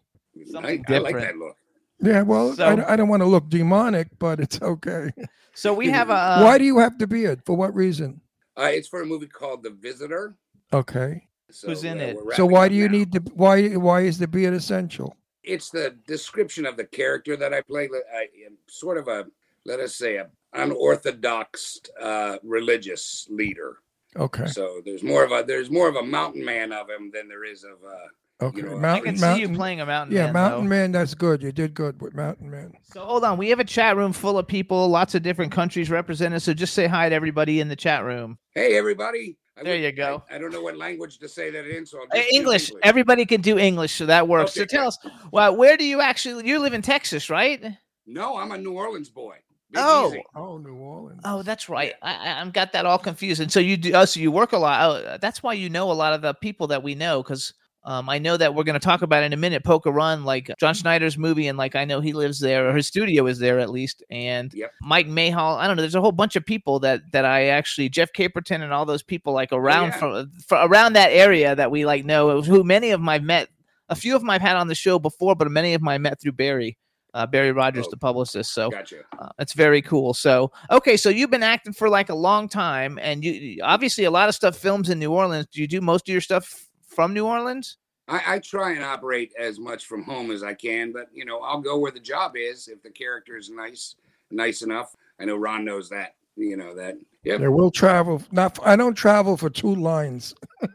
Something I, I like different. that look. Yeah, well, I, So- don't- I don't want to look demonic, but it's okay. So we have a. Why do you have the beard? For what reason? Uh, it's for a movie called The Visitor. Okay. So, Who's in uh, it? So why do you now. need the why why is the beard essential? It's the description of the character that I play. I am sort of a let us say a unorthodox uh, religious leader. Okay. So there's more of a there's more of a mountain man of him than there is of uh Okay. know, I I can Mountain, see you playing a mountain man. yeah, man. Mountain though. Man. That's good. You did good with Mountain Man. So hold on, we have a chat room full of people, lots of different countries represented. So just say hi to everybody in the chat room. Hey everybody. I There would- you go. I, I don't know what language to say that in, so I'll just use English. Everybody can do English, so that works. so Okay, tell us, well, where do you actually? You live in Texas, right? No, I'm a New Orleans boy. Big Oh, Easy. Oh, New Orleans. oh, that's right. I, I, I'm got that all confused. And so you do. Oh, so you work a lot. Oh, that's why you know a lot of the people that we know, because. Um, I know that we're going to talk about in a minute. Poker Run, like John Schneider's movie, and like I know he lives there, or his studio is there at least. And Yep. Mike Mayhall, I don't know. There's a whole bunch of people that that I actually Jeff Caperton and all those people like around yeah. from, from around that area that we like know. Who many of them I've met. A few of them I've had on the show before, but many of them I met through Barry, uh, Barry Rogers, Oh, the publicist. So Gotcha. uh, that's very cool. So, okay, so you've been acting for like a long time, and you- obviously a lot of stuff films in New Orleans. Do you do most of your stuff from New Orleans? I, I try and operate as much from home as I can, but you know, I'll go where the job is if the character is nice, nice enough. I know Ron knows that. You know that. Yeah. There will travel. Not. I don't travel for two lines.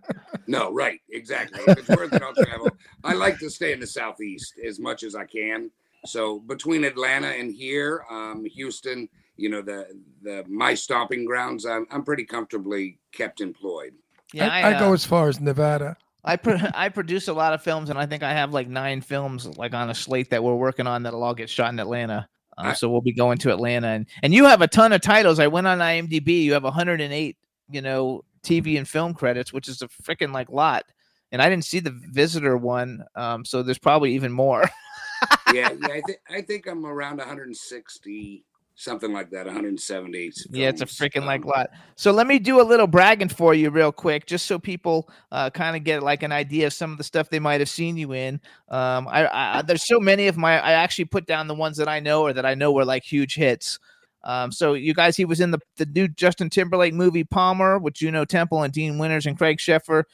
No, right, exactly. If it's worth it, I'll travel. I like to stay in the southeast as much as I can. So between Atlanta and here, um, Houston, you know the the my stomping grounds, I'm I'm pretty comfortably kept employed. Yeah, I, I, I go uh, as far as Nevada. I pro- I produce a lot of films, and I think I have like nine films like on a slate that we're working on that'll all get shot in Atlanta. Um, I- so we'll be going to Atlanta, and and you have a ton of titles. I went on IMDb. You have 108, you know, TV and film credits, which is a freaking like lot. And I didn't see the Visitor one, um, so there's probably even more. yeah, yeah. I think I think I'm around 160, something like that, 170. Yeah, it's a films. freaking like Um, lot. So let me do a little bragging for you real quick, just so people uh, kind of get like an idea of some of the stuff they might have seen you in. Um, I, I there's so many of my I actually put down the ones that I know or that I know were like huge hits. Um, so you guys, he was in the the new Justin Timberlake movie Palmer with Juno Temple and Dean Winters and Craig Sheffer.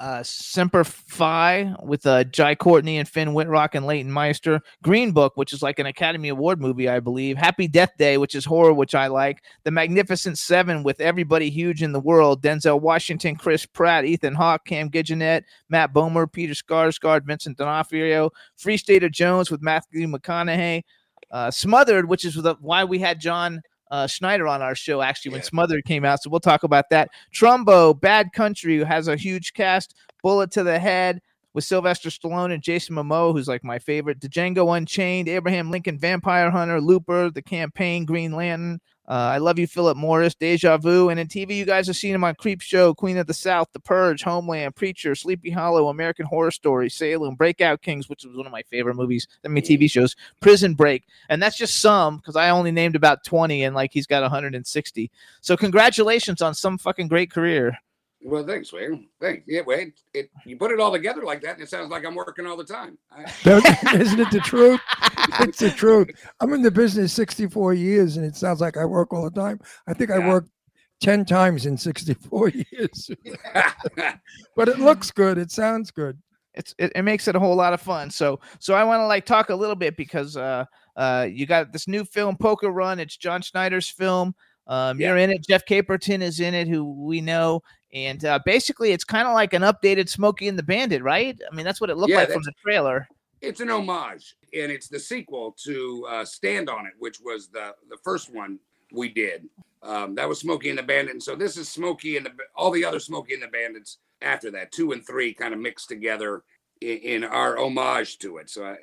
Uh, Semper Fi with uh, Jai Courtney and Finn Wittrock and Leighton Meister. Green Book, which is like an Academy Award movie, I believe. Happy Death Day, which is horror, which I like. The Magnificent Seven with everybody huge in the world: Denzel Washington, Chris Pratt, Ethan Hawke, Cam Gigandet, Matt Bomer, Peter Skarsgård, Vincent D'Onofrio. Free State of Jones with Matthew McConaughey. Uh, Smothered, which is why we had John uh, Schneider on our show actually when Yeah. Smothered came out. So we'll talk about that. Trumbo, Bad Country, who has a huge cast. Bullet to the Head with Sylvester Stallone and Jason Momoa, who's like my favorite. Django Unchained, Abraham Lincoln, Vampire Hunter, Looper, The Campaign, Green Lantern. Uh, I love you, Philip Morris, Deja Vu, and in TV, you guys have seen him on Creep Show, Queen of the South, The Purge, Homeland, Preacher, Sleepy Hollow, American Horror Story, Salem, Breakout Kings, which was one of my favorite movies. I mean, TV shows, Prison Break, and that's just some because I only named about twenty, and like he's got 160. So congratulations on some fucking great career. Well, thanks, man. Thanks. Yeah, wait. It, you put it all together like that, and it sounds like I'm working all the time. Isn't it the truth? It's the truth. I'm in the business 64 years, and it sounds like I work all the time. I think I Yeah. worked 10 times in 64 years. but it looks good. It sounds good. it's it, it makes it a whole lot of fun. So so I want to like talk a little bit because uh uh you got this new film Poker Run. It's John Schneider's film. Um, you're in it. Jeff Caperton is in it, who we know, and uh, basically it's kind of like an updated Smokey and the Bandit, right? I mean that's what it looked Yeah, like from the trailer. it's an homage, and it's the sequel to uh, Stand on It, which was the the first one we did. Um, that was Smokey and the Bandit, and so this is Smokey and the all the other Smokey and the Bandits after that. Two and three kind of mixed together in, in our homage to it. So I,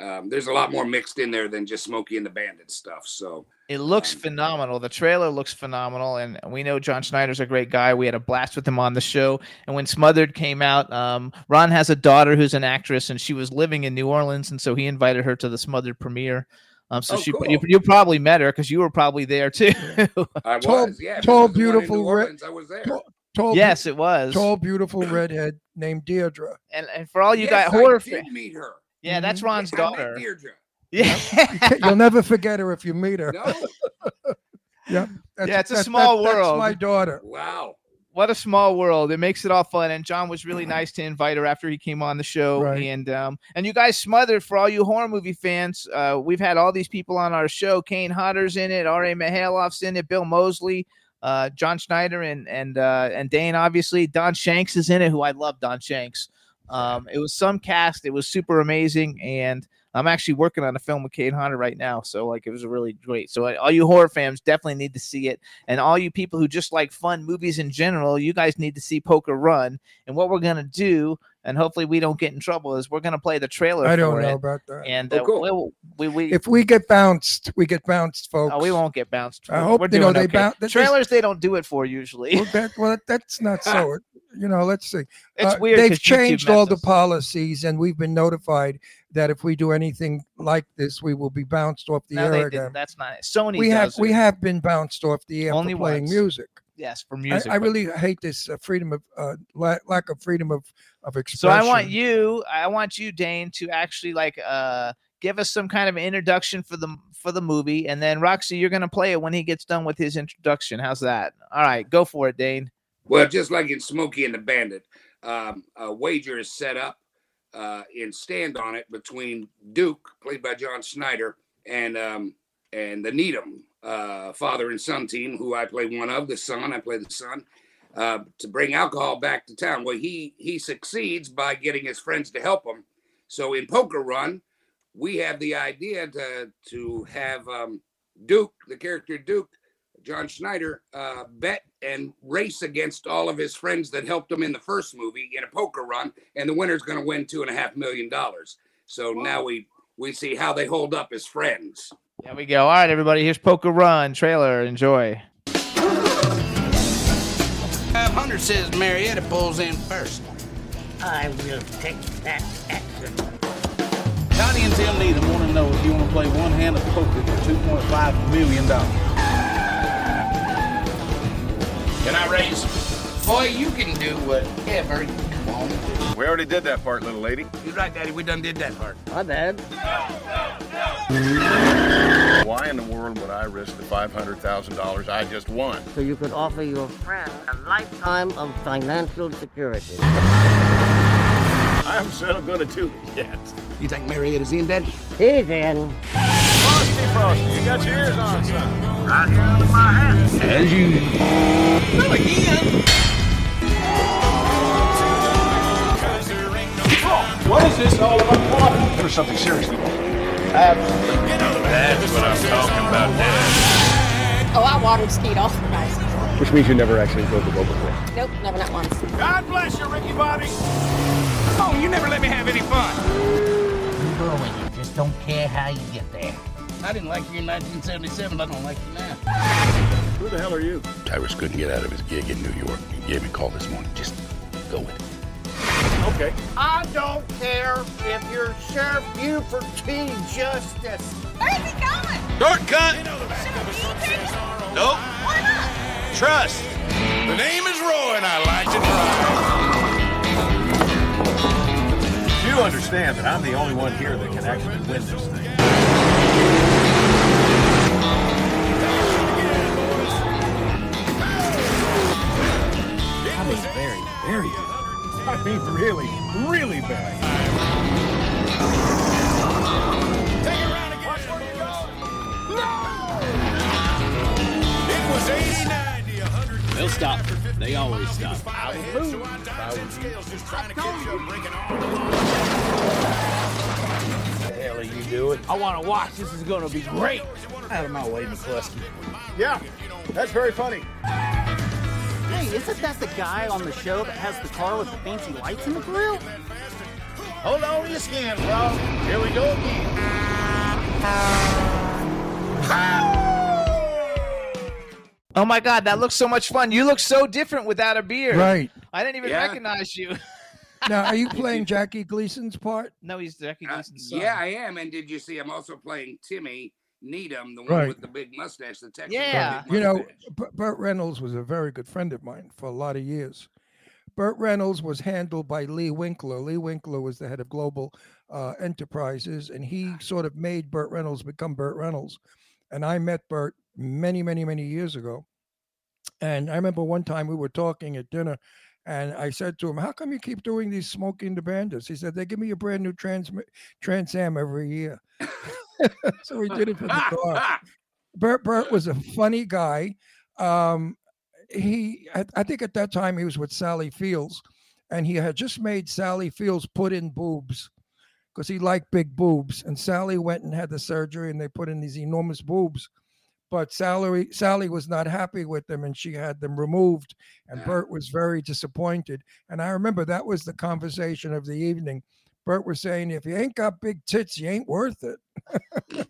um, there's a lot more mixed in there than just Smokey and the Bandit stuff. So It looks phenomenal. The trailer looks phenomenal, and we know John Schneider's a great guy. We had a blast with him on the show. And when Smothered came out, um, Ron has a daughter who's an actress, and she was living in New Orleans, and so he invited her to the Smothered premiere. Um, so Oh, she, cool. you, you probably met her because you were probably there too. I Tall- was, yeah. tall, because the one in beautiful New red- Orleans, I was there. Tall, tall, yes, it was. tall, beautiful redhead named Deirdre. And and for all you yes, got I horror did fans, meet her. Yeah, that's Ron's daughter. Deirdre. Yeah, You'll never forget her if you meet her. No, Yeah, that's, Yeah, it's a that- that- small that's world. my daughter. wow. what a small world. It makes it all fun. And John was really nice to invite her after he came on the show. Right. And um, and you guys smothered for all you horror movie fans. Uh, we've had all these people on our show. Kane Hodder's in it. R.A. Mihailoff's in it. Bill Moseley. Uh, John Schneider and and uh, and Dane obviously. Don Shanks is in it, who I love. Don Shanks. Um, it was some cast. It was super amazing, and I'm actually working on a film with Kane Hodder right now. So like, it was really great. So uh, all you horror fans definitely need to see it, and all you people who just like fun movies in general, you guys need to see Poker Run. And what we're gonna do, and hopefully we don't get in trouble, is we're gonna play the trailer. I don't know it. about that. And Oh, uh, cool. we'll- we we. If we get bounced, we get bounced, folks. Oh, we won't get bounced. I hope we're you know doing they okay. boun- that- trailers. They don't do it for usually. Well, that, well, that's not so. You know, let's see. It's Uh, weird. They've changed all the policies, and we've been notified that if we do anything like this, we will be bounced off the No, air again. That's not it. Sony. we have does we have been bounced off the air Only for playing once. music. yes for I, music. I but- really hate this uh, freedom of uh, la- lack of freedom of of expression. So. I want you, I want you, Dane, to actually like uh give us some kind of introduction for the for the movie, and then Roxy, you're gonna play it when he gets done with his introduction. How's that? All right, go for it, Dane. Well, just like in Smokey and the Bandit, um, a wager is set up uh, in Stand on It between Duke, played by John Schneider, and um, and the Needham uh, father and son team, who I play one of, the son. I play the son. Uh, to bring alcohol back to town. Well, he he succeeds by getting his friends to help him. So in Poker Run, we have the idea to to have um, Duke, the character Duke, John Schneider, uh, bet and race against all of his friends that helped him in the first movie in a poker run, and the winner's going to win two and a half million dollars. So now we we see how they hold up as friends. There we go. All right, everybody. Here's Poker Run trailer. Enjoy. 500 says Marietta pulls in first. I will take that action. Connie and Tim Needham want to know if you want to play one hand of poker for $2.5 million. Can I raise? Boy, you can do whatever you want to do. We already did that part, little lady. You're right, Daddy. We done did that part. My bad. Why in the world would I risk the $500,000 I just won? So you could offer your friend a lifetime of financial security. I haven't said I'm going to do it yet. You think Marietta's in, Daddy? He's in. Frosty, Frosty, you got your ears on, son. Right here under my hat. As you. Not again. What is this all about? There's something seriously wrong. That's what I'm talking about, Dad. Oh, I watered skied all the night. Which means you never actually drove the boat before. Nope, never not once. God bless you, Ricky Bobby. Oh, you never let me have any fun. You go and you just don't care how you get there. I didn't like you in 1977. I don't like you now. Who the hell are you? Tyrus couldn't get out of his gig in New York. He gave me a call this morning. Just go with it. Okay. I don't care if you're Sheriff Buford T. Justice. Where's he going? Shortcut. Nope. Why not? Trust. The name is Roy, and I like to drive. You understand that I'm the only one here that can actually win this thing. Very, very good. I mean, really, really bad. It was 80, 90, They'll stop. They always stop. I would move. if I was you. The hell are you doing? I want to watch. This is going to be great. Out of my way, McCluskey. Yeah, that's very funny. Hey, isn't that the guy on the show that has the car with the fancy lights in the grill? Hold on to your skin, bro. Here we go again. Oh my God, that looks so much fun. You look so different without a beard. Right. I didn't even Yeah. recognize you. Now, are you playing Jackie Gleason's part? No, he's Jackie Uh, Gleason's son. yeah, I am. And did you see? I'm also playing Timmy Needham, the one Right. with the big mustache, the Texas. Yeah. big You know. B- Burt Reynolds was a very good friend of mine for a lot of years. Burt Reynolds was handled by Lee Winkler. Lee Winkler was the head of global uh, enterprises, and he sort of made Burt Reynolds become Burt Reynolds. And I met Burt many, many, many years ago. And I remember one time we were talking at dinner, and I said to him, "How come you keep doing these smoking the bandits?" He said, "They give me a brand new Trans Trans Am every year." so we did it for the car. Burt Burt was a funny guy. Um, he, I, I think at that time he was with Sally Fields, and he had just made Sally Fields put in boobs because he liked big boobs. And Sally went and had the surgery, and they put in these enormous boobs. But Sally Sally was not happy with them, and she had them removed. And Burt was very disappointed. And I remember that was the conversation of the evening. Burt was saying, "If you ain't got big tits, you ain't worth it."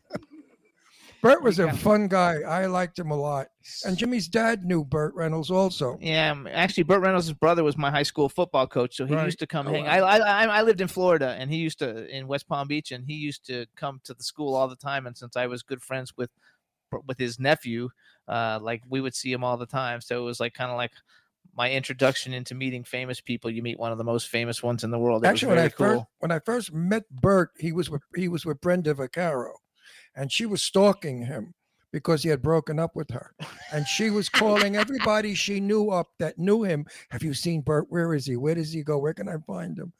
Bert was a fun guy. I liked him a lot. And Jimmy's dad knew Burt Reynolds also. Yeah, actually, Burt Reynolds' brother was my high school football coach, so he Right. used to come Oh, hang. wow. I I I lived in Florida, and he used to in West Palm Beach, and he used to come to the school all the time. And since I was good friends with with his nephew, uh, like we would see him all the time, so it was like kind of like my introduction into meeting famous people. You meet one of the most famous ones in the world. It Actually, was when I very first when I first met Burt, he was with he was with Brenda Vaccaro, and she was stalking him because he had broken up with her, and she was calling everybody she knew up that knew him. Have you seen Burt? Where is he? Where does he go? Where can I find him?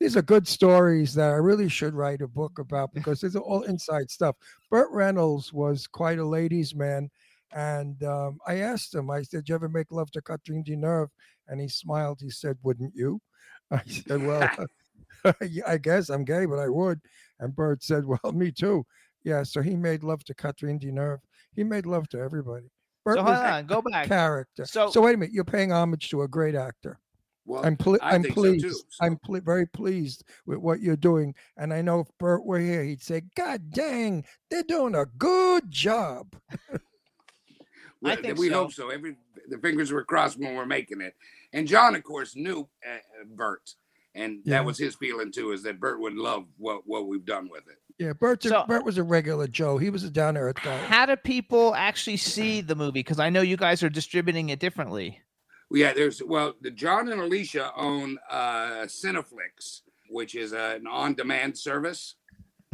These are good stories that I really should write a book about because these are all inside stuff. Burt Reynolds was quite a ladies' man. And um, I asked him, I said, "Did "You ever make love to Catherine Deneuve?" And he smiled. He said, "Wouldn't you?" I said, "Well, I guess I'm gay, but I would." And Burt said, "Well, me too." Yeah. So he made love to Catherine Deneuve. He made love to everybody. Burt So hold on, go back. Character. So- So, wait a minute. You're paying homage to a great actor. Well, I'm ple- I I'm think so pleased. too, I'm ple- very pleased with what you're doing, and I know if Burt were here, he'd say, "God dang, they're doing a good job." Well, think we so. hope so. Every the fingers were crossed when we're making it. And John, of course, knew uh, uh, Burt, and Yeah. that was his feeling too, is that Burt would love what what we've done with it. Yeah, Burt's a, So- Burt was a regular Joe. He was a down to earth guy. How do people actually see the movie? Because I know you guys are distributing it differently. Well, yeah, there's well, the John and Alicia own uh, Cineflix, which is uh, an on-demand service.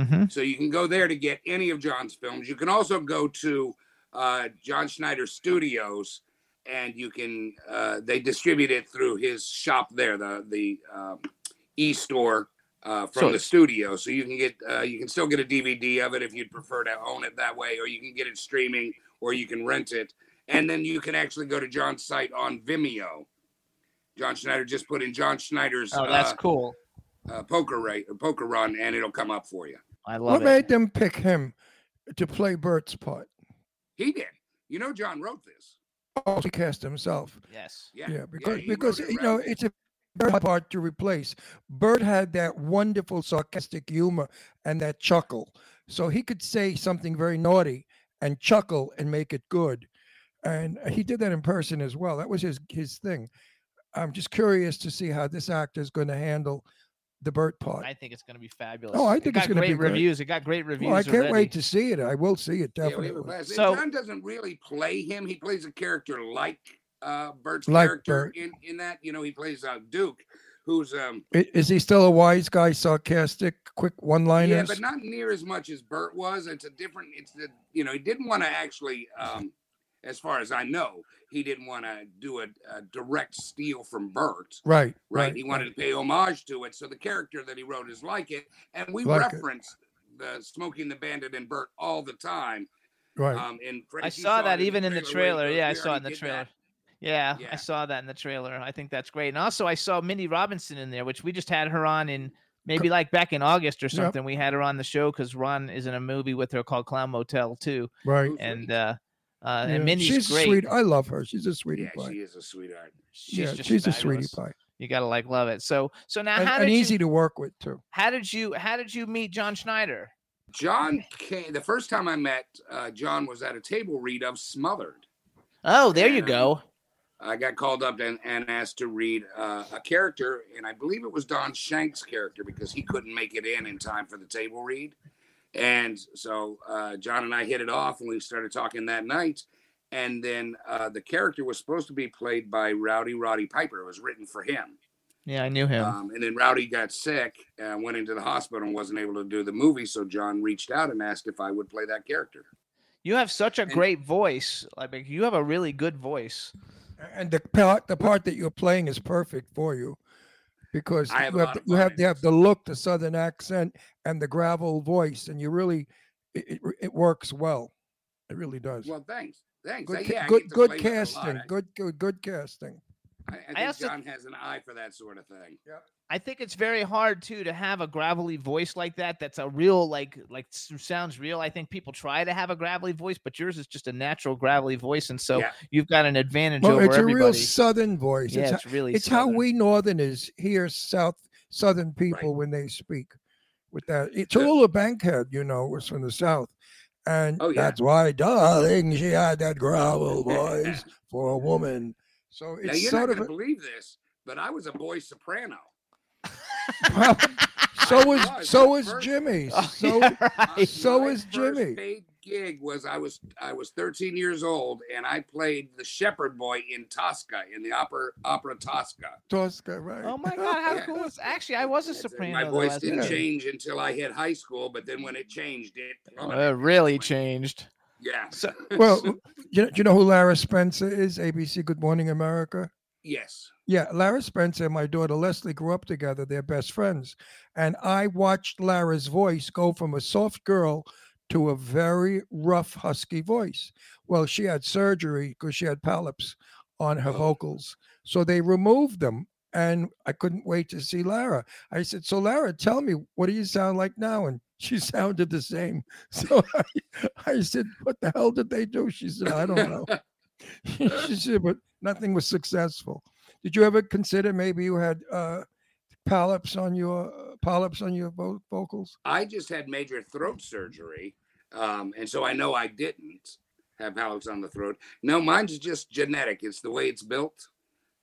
Mhm. So you can go there to get any of John's films. You can also go to uh, John Schneider Studios, and you can uh, they distribute it through his shop there, the the um, e-store uh, from So- the studio. So you can get uh, you can still get a DVD of it if you'd prefer to own it that way, or you can get it streaming, or you can rent it, and then you can actually go to John's site on Vimeo. John Schneider just put in John Schneider's Oh, that's uh, cool. uh, poker rate, poker run, and it'll come up for you. I love what it. What made them pick him to play Burt's part? He did. You know, John wrote this. Oh, he cast himself. Yes. Yeah. Yeah, because he because it you know it's a very hard part to replace. Burt had that wonderful sarcastic humor and that chuckle, so he could say something very naughty and chuckle and make it good, and he did that in person as well. That was his his thing. I'm just curious to see how this actor is going to handle the Burt part. I think it's going to be fabulous. Oh, I think got it's gonna be great. reviews. It got great reviews. Well, I can't already. wait to see it. I will see it Yeah, we have a definitely. class. So- John doesn't really play him. He plays a character like uh, Burt's Like character Burt. in, in that. You know, he plays uh, Duke, who's um Is he still a wise guy, sarcastic, quick one-liners? Yeah, but not near as much as Burt was. It's a different. It's the you know he didn't want to actually, um, as far as I know, he didn't want to do a, a direct steal from Burt. Right, right? right, He wanted to pay homage to it. So the character that he wrote is like it. And we Like it. reference the Smoking the Bandit and Burt all the time. Right. Um, and I Frank, you saw that even in the trailer. Yeah, I saw it in the trailer. that." Yeah, I saw that in the trailer. I think that's great. And also, I saw Mindy Robinson in there, which we just had her on in maybe like back in August or Yep. something. We had her on the show because Ron is in a movie with her called Clown Motel too. Right. And uh, uh, Yeah, and Mindy's she's great. sweet. I love her. She's a sweetie Yeah, pie. she is a sweetheart. She's yeah, just she's a sweetie pie. You gotta like love it. So so now And, how and did easy you to work with too. how did you how did you meet John Schneider? John came the first time I met uh, John was at a table read of Smothered. Oh, there you And, go. I got called up and, and asked to read uh, a character, and I believe it was Don Shank's character because he couldn't make it in in time for the table read. And so uh, John and I hit it off, and we started talking that night. And then uh, the character was supposed to be played by Rowdy Roddy Piper. It was written for him. Yeah, I knew him. Um, and then Rowdy got sick and went into the hospital and wasn't able to do the movie. So John reached out and asked if I would play that character. You have such a great voice. I mean, you have a really good voice. And the part the part that you're playing is perfect for you because I have you have to, you have you have the look, the southern accent, and the gravel voice, and you really it, it, it works well. It really does. Well, thanks. Thanks. good Uh, yeah, good good play with it a lot. casting. Good good good casting. I, I think also- John has an eye for that sort of thing. Yeah. I think it's very hard too to have a gravelly voice like that. That's a real like like sounds real. I think people try to have a gravelly voice, but yours is just a natural gravelly voice, and so Yeah. you've got an advantage Well, over it's a everybody. real southern voice. Yeah, it's, it's ho- really it's how we northerners hear south southern people when they speak. With that, it, Tallulah Bankhead, you know, was from the south, and Oh, yeah. that's why, darling, she had that gravel voice for a woman. So Now it's you're sort not of going to a, believe this, but I was a boy soprano. so was was. so My was first- Jimmy. Oh, So so My is first Jimmy. Paid gig was I was I was 13 years old and I played the shepherd boy in Tosca in the opera opera Tosca. Tosca, right? Oh my god, how Yeah. cool is actually I was a soprano. My voice didn't kid. change until I hit high school, but then when it changed, it Oh, it really changed. yeah. So Well, you know, you know who Lara Spencer is? ABC Good Morning America. yes. Yeah, Lara Spencer and my daughter Leslie grew up together. They're best friends. And I watched Lara's voice go from a soft girl to a very rough, husky voice. Well, she had surgery because she had polyps on her oh. vocals. So they removed them. And I couldn't wait to see Lara. I said, So, Lara, tell me, what do you sound like now? And she sounded the same. So I, I said, What the hell did they do? She said, I don't know. she said, But nothing was successful. Did you ever consider maybe you had uh, polyps on your polyps on your vo- vocals? I just had major throat surgery, um, and so I know I didn't have polyps on the throat. No, mine's just genetic. It's the way it's built.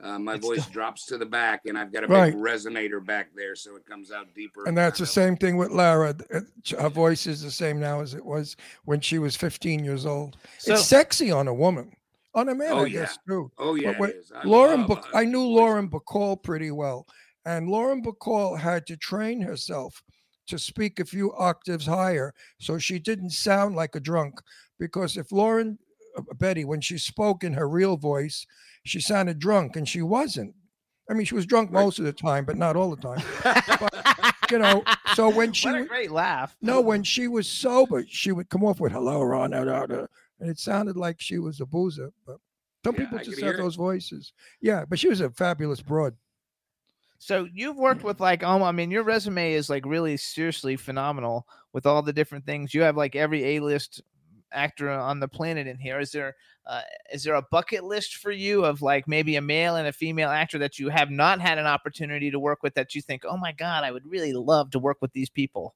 Uh, my voice drops to the back, and I've got a big resonator back there, so it comes out deeper. And that's the same thing with Lara. th- uh, sh- Her voice is the same now as it was when she was 15 years old. So- it's sexy on a woman. On a man, Oh, I guess too. Oh, yeah, But it. I Lauren, love Bach- a I knew Lauren Bacall pretty well, and Lauren Bacall had to train herself to speak a few octaves higher, so she didn't sound like a drunk. Because if Lauren uh, Betty, when she spoke in her real voice, she sounded drunk, and she wasn't. I mean, she was drunk most of the time, but not all the time. But, you know, so when she what a w- great laugh. no, when she was sober, she would come off with "Hello, Ron," da, da, da, and it sounded like she was a boozer. But some Yeah, people I just have hear it. those voices. Yeah, but she was a fabulous broad. So you've worked with like um, I mean, your resume is like really seriously phenomenal with all the different things. You have like every A list actor on the planet in here. Is there uh, is there a bucket list for you of like maybe a male and a female actor that you have not had an opportunity to work with that you think, oh my god, I would really love to work with these people?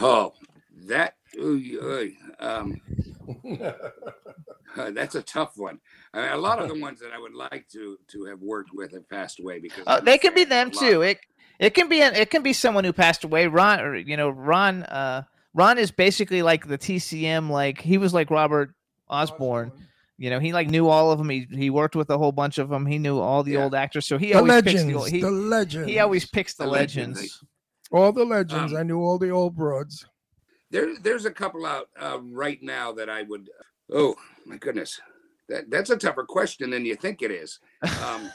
Oh, that ooh, ooh, um, uh, that's a tough one. I mean, a lot of the ones that I would like to to have worked with have passed away because Uh, they a could be them too. It it can be an, it can be someone who passed away. Ron, or you know, Ron. Uh, Ron is basically like the TCM. Like he was like Robert Osborne. You know, he like knew all of them. He he worked with a whole bunch of them. He knew all the Yeah. old actors. So he The always picks the, legends, he, the legends. He always picks the, The legends, legends. All the legends. Um, I knew all the old broads. There, there's a couple out uh, right now that I would. Oh my goodness, that that's a tougher question than you think it is. Um,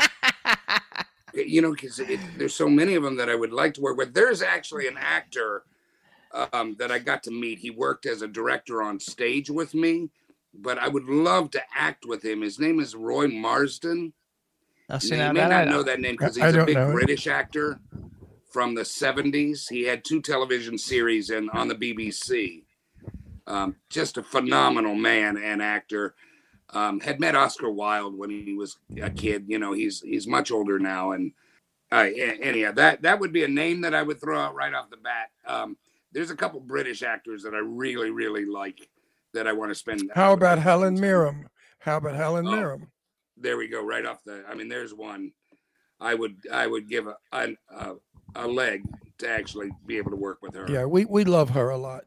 you know, because there's so many of them that I would like to work with. There's actually an actor um, that I got to meet. He worked as a director on stage with me, but I would love to act with him. His name is Roy Marsden. Now, see, Now, now you may that not I- know that name because he's a big. British actor from the 70s. He had two television series and on the BBC. Um, just a phenomenal man and actor. Um, had met Oscar Wilde when he was a kid. You know, he's he's much older now. And uh, anyhow, that that would be a name that I would throw out right off the bat. Um, there's a couple British actors that I really really like that I want to spend. How about Helen Mirren? How about Helen Oh. Mirren? there we go right off the i mean there's one i would i would give a a, a, a leg to actually be able to work with her Yeah, we, we love her a lot.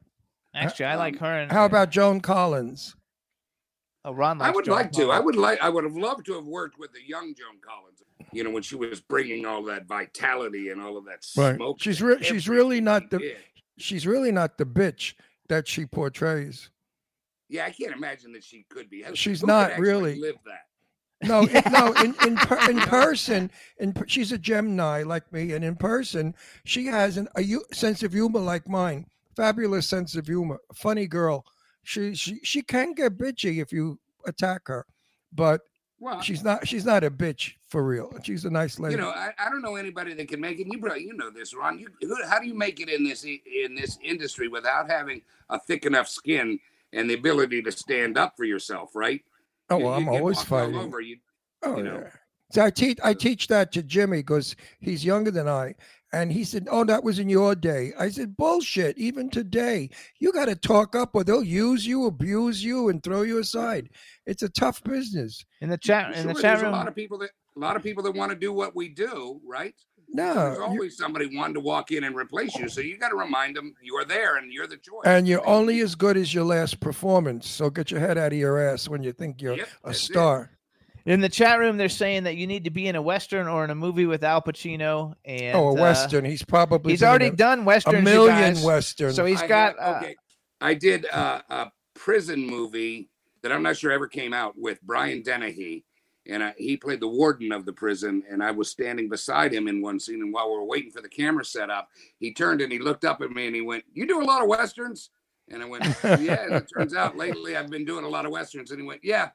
Actually, I like her. And, How about Joan Collins? Oh, Ron i would Joan like to i would like i would have loved to have worked with the young joan collins you know when she was bringing all that vitality and all of that Right. smoke She's re- she's really not the did. she's really not the bitch that she portrays. yeah i can't imagine that she could be She's Who not really. live that No, in, no, in in, per, in person, in she's a Gemini like me, and in person, she has an, a sense of humor like mine. Fabulous sense of humor, funny girl. She she she can get bitchy if you attack her, but Well, she's not she's not a bitch for real. She's a nice lady. You know, I, I don't know anybody that can make it. You probably you know this, Ron. You, who, how do you make it in this in this industry without having a thick enough skin and the ability to stand up for yourself? Right? Oh, You- well, you I'm get always fighting. over, you, Oh you know. yeah. So I teach I teach that to Jimmy because he's younger than I, and he said, "Oh, that was in your day." I said, "Bullshit! Even today, you got to talk up, or they'll use you, abuse you, and throw you aside. It's a tough business." in the chat in Sure, the chat there's a lot of people that a lot of people that want to do what we do, right? No, there's always somebody wanting to walk in and replace you. So you got to remind them you're there and you're the choice. And you're only as good as your last performance. So get your head out of your ass when you think you're Yep, a that's it. star. In the chat room, they're saying that you need to be in a western or in a movie with Al Pacino. And oh, a uh, western. He's probably he's been in already a- done westerns. A million guys. westerns. So he's I got. had- uh, okay. I did uh, a prison movie that I'm not sure ever came out with Brian Dennehy, and I, he played the warden of the prison, and I was standing beside him in one scene. And while we were waiting for the camera set up, he turned and he looked up at me and he went, "You do a lot of westerns?" And I went, "Yeah." And it turns out lately I've been doing a lot of westerns, and he went, "Yeah."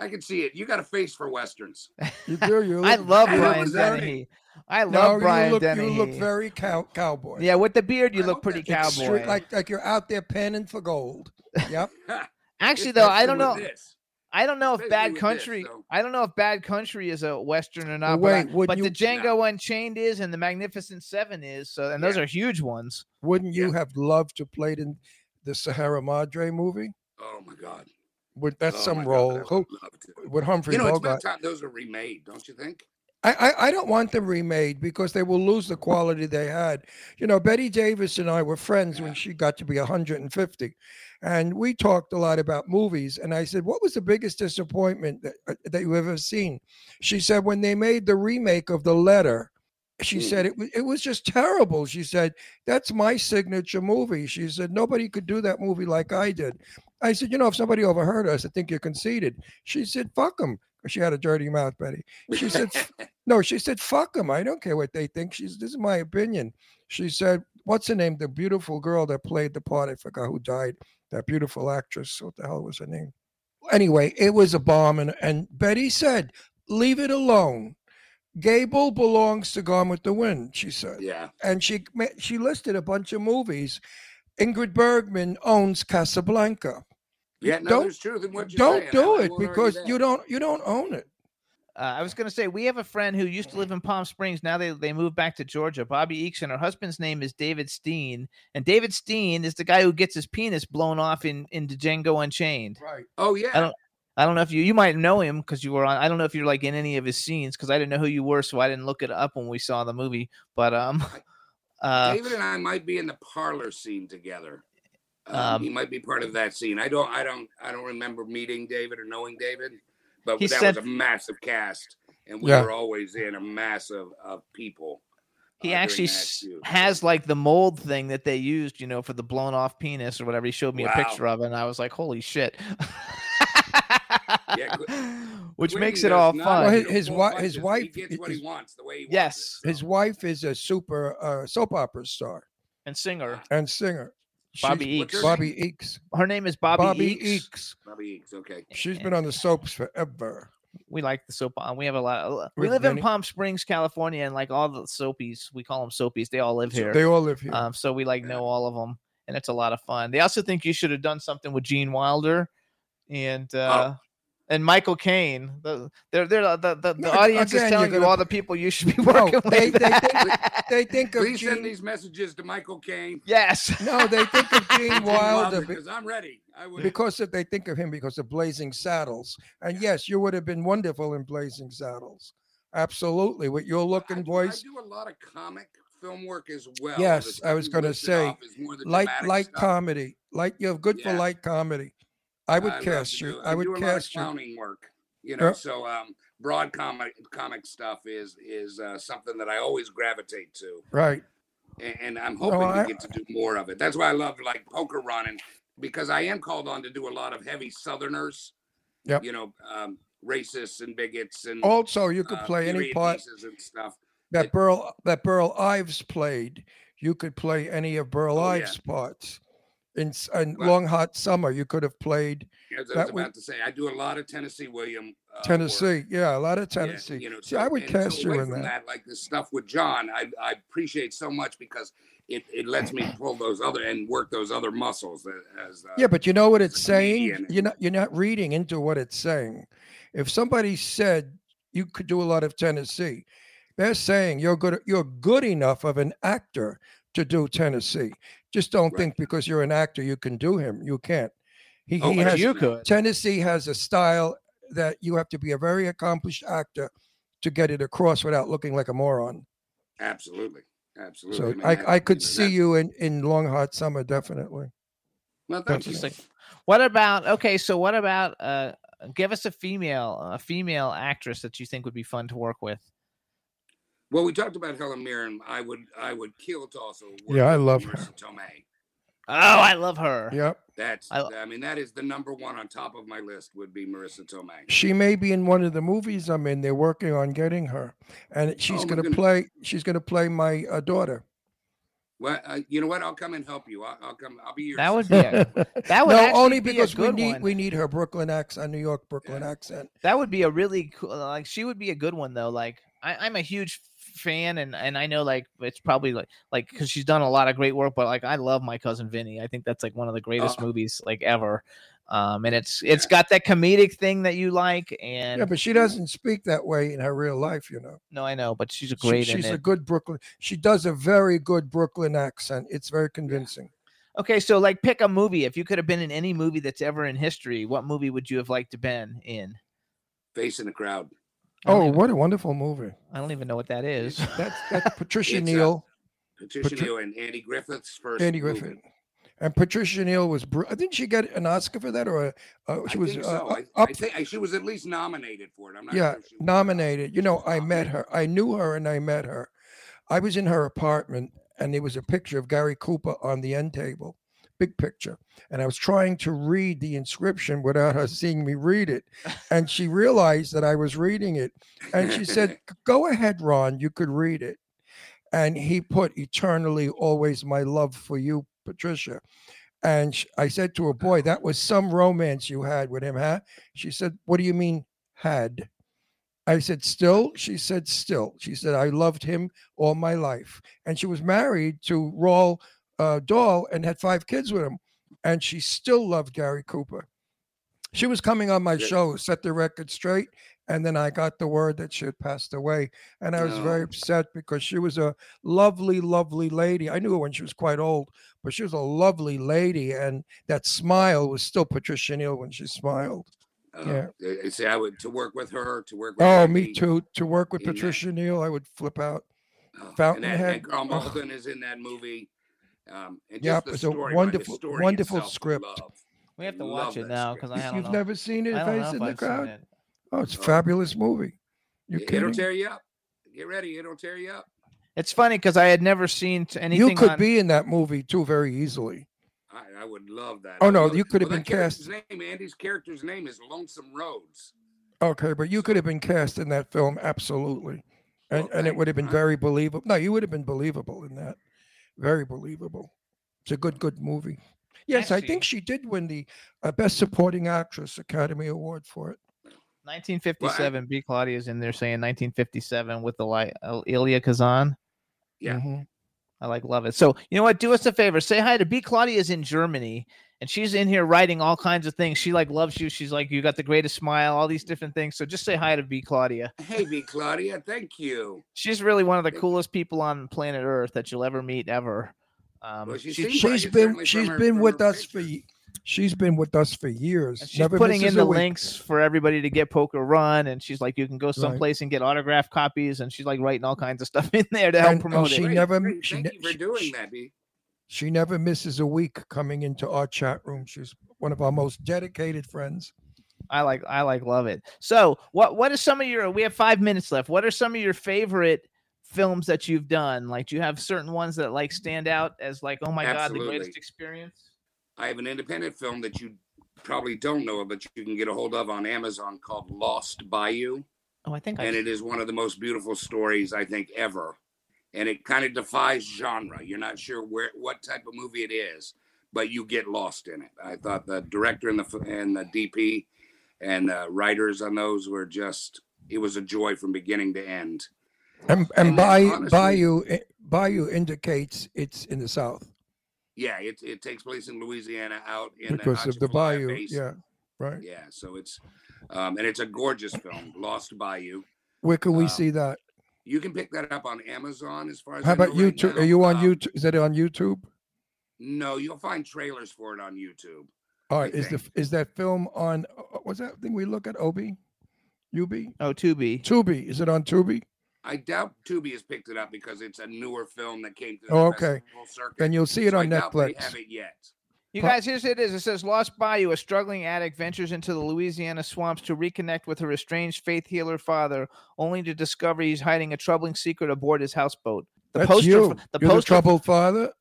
I can see it. You got a face for westerns. You do. You I love you look Brian very- Dennehy. I No, love Brian you look, Dennehy. You look very cow- cowboy. yeah, with the beard, you look pretty cowboy. straight- like like you're out there panning for gold. Yep. Actually, though, I don't know. this. I don't know if Especially Bad with this, Country. I don't know if Bad Country is a western or not. Well, but I- wait, but, you- the Django Unchained is, and the Magnificent Seven is. So, and those are huge ones. Wouldn't you have loved to played in the Sierra Madre movie? Oh my God. Would that's Oh, some my God, role? Would Who love with Humphrey You know, it's Bogart? about time those are remade, don't you think? I, I, I don't want them remade because they will lose the quality they had. You know, Bette Davis and I were friends when she got to be 150. And we talked a lot about movies. And I said, What was the biggest disappointment that, uh, that you ever seen? She said, When they made the remake of The Letter, she said it, wa- it was just terrible. She said, That's my signature movie. She said, Nobody could do that movie like I did. I said, You know, if somebody overheard us, I think you're conceited. She said, Fuck them. She had a dirty mouth, Betty. She said, No, she said, Fuck them. I don't care what they think. She's, This is my opinion. She said, What's her name? The beautiful girl that played the part. I forgot who died. That beautiful actress. What the hell was her name? Anyway, it was a bomb. And, and Betty said, Leave it alone. Gable belongs to Gone with the Wind, she said. Yeah. And she she listed a bunch of movies. Ingrid Bergman owns Casablanca. Yeah, no, Don't- there's truth in what you're Don't saying. do I- I it because you don't you don't own it. Uh, I was going to say we have a friend who used to live in Palm Springs. Now they they moved back to Georgia. Bobby Eakes and her husband's name is David Steen, and David Steen is the guy who gets his penis blown off in in Django Unchained. Right. Oh yeah. I don't. I don't know if you you might know him because you were on. I don't know if you're like in any of his scenes because I didn't know who you were, so I didn't look it up when we saw the movie. But um, uh, David and I might be in the parlor scene together. Um, he might be part of that scene. I don't. I don't. I don't remember meeting David or knowing David, but that said- was a massive cast, and we Yeah. were always in a mass of, of people. he uh, actually that s- shoot. has like the mold thing that they used, you know, for the blown off penis or whatever. He showed me a picture of it, and I was like, "Holy shit!" Yeah, Which Quentin makes it all fun. Well, his- his full wi- punches. his wife He gets what he wants the way he yes, His wife is a super uh, soap opera star and singer. and singer. Bobby What's her Eakes. Bobby name? Eakes. Her name is Bobby, Bobby Eakes. Eakes. Bobby Eakes. Okay. She's been on the soaps forever. We like the soap. uh, We have a lot. Of, We With live in Palm Springs, California, and like all the soapies, we call them soapies. They all live here. They all live here. Um, so we like know all of them, and it's a lot of fun. They also think you should have done something with Gene Wilder, and Oh. And Michael Caine. The they're, they're, the the, the No, audience again, is telling you gonna all the people you should be No, working they, with. they, think, they think of Please send these messages to Michael Caine. yes. No, they think of Gene Gene Wilder because I'm ready. I would. because of, they think of him because of Blazing Saddles. And yes, you would have been wonderful in Blazing Saddles. Absolutely, with your look and I voice. I do a lot of comic film work as well. Yes, I was going to say, off is light light stuff. comedy. Light, you're good for light comedy. I would cast to you. do- I would do a lot of cast you. clowning work. You know, Uh, so um, broad comic comic stuff is is uh, something that I always gravitate to, Right. and, and I'm No, hoping I- to get to do more of it. That's why I love like poker running because I am called on to do a lot of heavy Southerners. Yep. You know, um, racists and bigots and Also, you could uh, play any part and stuff. that Burl that Burl Ives played. You could play any of Burl Oh, yeah. Ives' parts. In, in Well- Long Hot Summer, you could have played As I was that about would- to say, I do a lot of Tennessee William. Uh, work. Tennessee. Yeah, a lot of Yeah, Tennessee. you know, See, I would cast you in from that. Like the stuff with John, I, I appreciate so much because it, it lets me pull those other and work those other muscles as uh, Yeah, but you know what it's saying? You're not you're not reading into what it's saying. If somebody said you could do a lot of Tennessee, they're saying you're good you're good enough of an actor to do Tennessee. Just don't think because you're an actor you can do him. You can't. He, Oh, he has you could. Tennessee has a style that you have to be a very accomplished actor to get it across without looking like a moron. absolutely, absolutely. So mean, I, that- I could you know, see that- you in, in Long Hot Summer, definitely. Well, thank you. Interesting. What about okay? So what about uh? Give us a female, a female actress that you think would be fun to work with. Well, we talked about Helen Mirren. I would I would kill to also. Work Yeah, I with love her. Marisa Tomei. Oh, I love her. Yep. That's I- I, mean that is the number one on top of my list would be Marisa Tomei. She may be in one of the movies I'm in. They're working on getting her, and she's Oh, my going to goodness. play. She's going to play my uh, daughter. Well, uh, you know what? I'll come and help you. I'll, I'll come. I'll be your. That would be a, that would no, actually only be a because we need one. we need her Brooklyn accent, New York Brooklyn accent. That would be a really cool. Like she would be a good one though. Like I, I'm a huge fan, and and I know like it's probably like like because she's done a lot of great work. But like I love my cousin Vinny. I think that's like one of the greatest Oh. movies like ever. Um, and it's it's got that comedic thing that you like. And Yeah, but she doesn't speak that way in her real life, you know. no, I know, but she's a She- great. in she's a it. good Brooklyn. She does a very good Brooklyn accent. It's very convincing. Okay, so like pick a movie. If you could have been in any movie that's ever in history, what movie would you have liked to been in? Face in the crowd. I don't Oh, even- what a wonderful movie! I don't even know what that is. That's that's Patricia It's, uh, Neal. Patricia Patri- Neal and Andy Griffith's first. Andy movie. Griffith. And Patricia Neal was. br- Didn't she get an Oscar for that, or a, uh, she I was think uh, so. uh, I, up? I think she was at least nominated for it. I'm not yeah, sure she won. nominated. You know, I met her. I knew her, and I met her. I was in her apartment, and there was a picture of Gary Cooper on the end table, big picture. And I was trying to read the inscription without her seeing me read it, and she realized that I was reading it, and she said, "Go ahead, Ron. You could read it." And he put eternally, always my love for you, Patricia. And I said to her, Boy, that was some romance you had with him, huh? She said, What do you mean, had? I said, Still? She said, Still. She said, I loved him all my life. And she was married to Roald uh, Dahl and had five kids with him. And she still loved Gary Cooper. She was coming on my Yeah. show, set the record straight. And then I got the word that she had passed away. And I was very upset because she was a lovely, lovely lady. I knew her when she was quite old, but she was a lovely lady. And that smile was still Patricia Neal when she smiled. Uh, Yeah. I- I I would to work with her, to work with Oh, Andy, me too. To work with in that- Patricia Neal, I would flip out. oh, and that, Fountainhead. and Carl oh, is in that movie. Um, and Yeah, just the it's a story, wonderful- the story wonderful itself, script. love. We have to Love watch it now because I don't You've know. never seen it, I don't know Face if in the I've seen Crowd? it. Oh, it's a Oh. fabulous movie. You It- It'll tear you up. Get ready, it'll tear you up. It's funny because I had never seen t- anything. You could on- be in that movie too very easily. I, I would love that. Oh, no, you could have well, been cast. His Name, Andy's character's name is Lonesome Rhodes. Okay, but you could have been cast in that film absolutely, and Well, and it would have been very believable. No, you would have been believable in that, very believable. It's a good, good movie. Yes, I think she did win the uh, Best Supporting Actress Academy Award for it. 1957. B. Claudia's in there saying 1957 with the like Elia Kazan. Yeah. I like love it. So you know what? Do us a favor. Say hi to B. Claudia's in Germany, and she's in here writing all kinds of things. She like loves you. She's like you got the greatest smile. All these different things. So just say hi to B. Claudia. Hey, B. Claudia, thank you. She's really one of the coolest people on planet Earth that you'll ever meet ever. Um, Well, she she's- seems like been certainly she's her- been with her us for she's been with us for years. She's Never putting in the week. links for everybody to get Poker Run, and she's like, you can go someplace and get autograph copies, and she's like writing all kinds of stuff in there to help And- and promote she it. never Great, she, Thank ne- you for doing that, B. she never misses a week coming into our chat room. She's one of our most dedicated friends. I like I like love it. So what what are some of your we have five minutes left. What are some of your favorite films that you've done? Like do you have certain ones that like stand out as like, oh my god, the greatest experience? I have an independent film that you probably don't know of, but you can get a hold of on Amazon called Lost Bayou. Oh, I think I and it is one of the most beautiful stories I think ever. And it kind of defies genre. You're not sure where what type of movie it is, but you get lost in it. I thought the director and the and the DP and the writers on those were just it was a joy from beginning to end. And and And then Bayou honestly- Bayou Bayou indicates it's in the south Yeah, it, it takes place in Louisiana out in because of the bayou. Basin. Yeah, right. Yeah, so it's um, and it's a gorgeous film, Lost Bayou. Where can we Uh, see that? You can pick that up on Amazon as far as How I about right YouTube? now. Are you on Um, YouTube? Is that on YouTube? No, you'll find trailers for it on YouTube. All right. Is the is that film on? uh, What's that thing we look at? Obi, Ubi, Oh, Tubi. Tubi. Is it on Tubi? I doubt Tubi has picked it up because it's a newer film that came through. Oh, the okay. festival circuit. Then you'll see it So I on doubt they Netflix. have it yet. You guys, here's it is. It says Lost Bayou, a struggling addict ventures into the Louisiana swamps to reconnect with her estranged faith healer father, only to discover he's hiding a troubling secret aboard his houseboat. The That's poster, you. the You're the troubled father.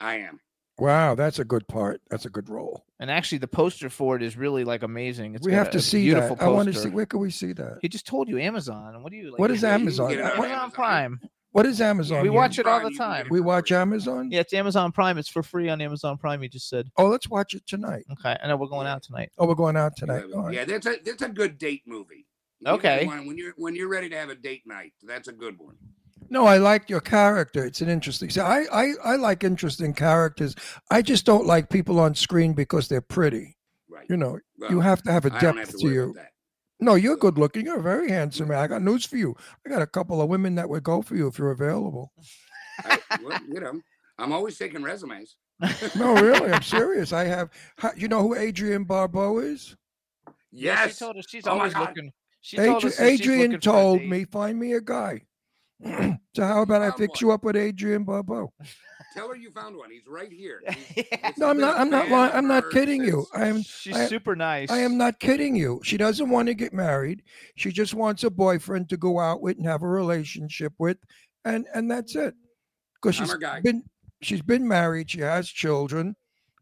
I am. Wow, that's a good part. That's a good role. and actually, the poster for it is really like amazing. It's we have a- to a see beautiful that. I want to poster. see. Where can we see that? He just told you Amazon. What do you like? What is Yeah, Amazon? get on Amazon Prime. What is Amazon? We here? watch it all the time. We watch Amazon. Yeah, it's Amazon Prime. It's for free on Amazon Prime. You just said. Oh, let's watch it tonight. Okay, I know we're going out tonight. Oh, we're going out tonight. All right. Yeah, that's a that's a good date movie. You Okay. one when you're when you're ready to have a date night, that's a good one. No, I like your character. It's an interesting. See, I, I I like interesting characters. I just don't like people on screen because they're pretty. Right. You know, you have to have a I don't depth have to to worry you. About that. No, you're good looking. You're a very handsome. man. I got news for you. I got a couple of women that would go for you if you're available. I, well, you know, I'm always taking resumes. No, really, I'm serious. I have. You know who Adrienne Barbeau is? Yeah, Yes. Oh, she told us she's Oh always looking. She told Adri- us Adrienne looking told me, find me a guy. so how about I fix you up with Adrienne Barbeau? Tell her you found one. He's right here. No, I'm not. I'm not lying. I'm not kidding you. I am. She's I- super nice. I am not kidding you. She doesn't want to get married. She just wants a boyfriend to go out with and have a relationship with, and and that's it. Because I'm she's guy. been she's been married. She has children,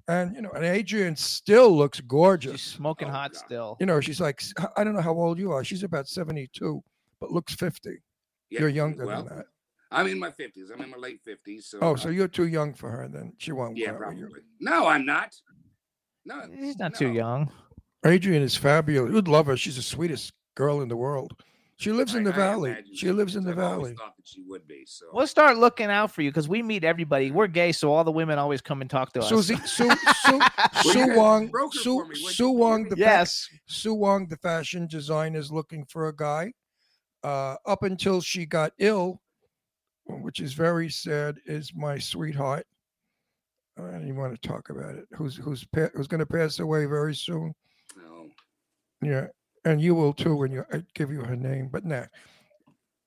and you know, and Adrienne still looks gorgeous. smoking oh, hot still. You know, she's like I don't know how old you are. She's about seventy two, but looks fifty. Yeah, You're younger well, than that. I'm in my 50s. I'm in my late 50s. So Oh, so you're too young for her. Then she won't. yeah, go out you. probably. No, I'm not. No, He's not too young. Adrienne is fabulous. You'd love her. She's the sweetest girl in the world. She lives in the I valley. She lives in the I've valley. thought that she would be. So We'll start looking out for you because we meet everybody. We're gay, so all the women always come and talk to us. Susie, Sue, Sue, Sue guys Wong, broke her Sue, for me, wouldn't Sue Wong, the fa- Yes. Sue Wong, the fashion designer, is looking for a guy. Uh, up until she got ill, which is very sad, is my sweetheart. I don't even want to talk about it. Who's who's pa- who's going to pass away very soon? No. Yeah, and you will too when you I give you her name. But nah.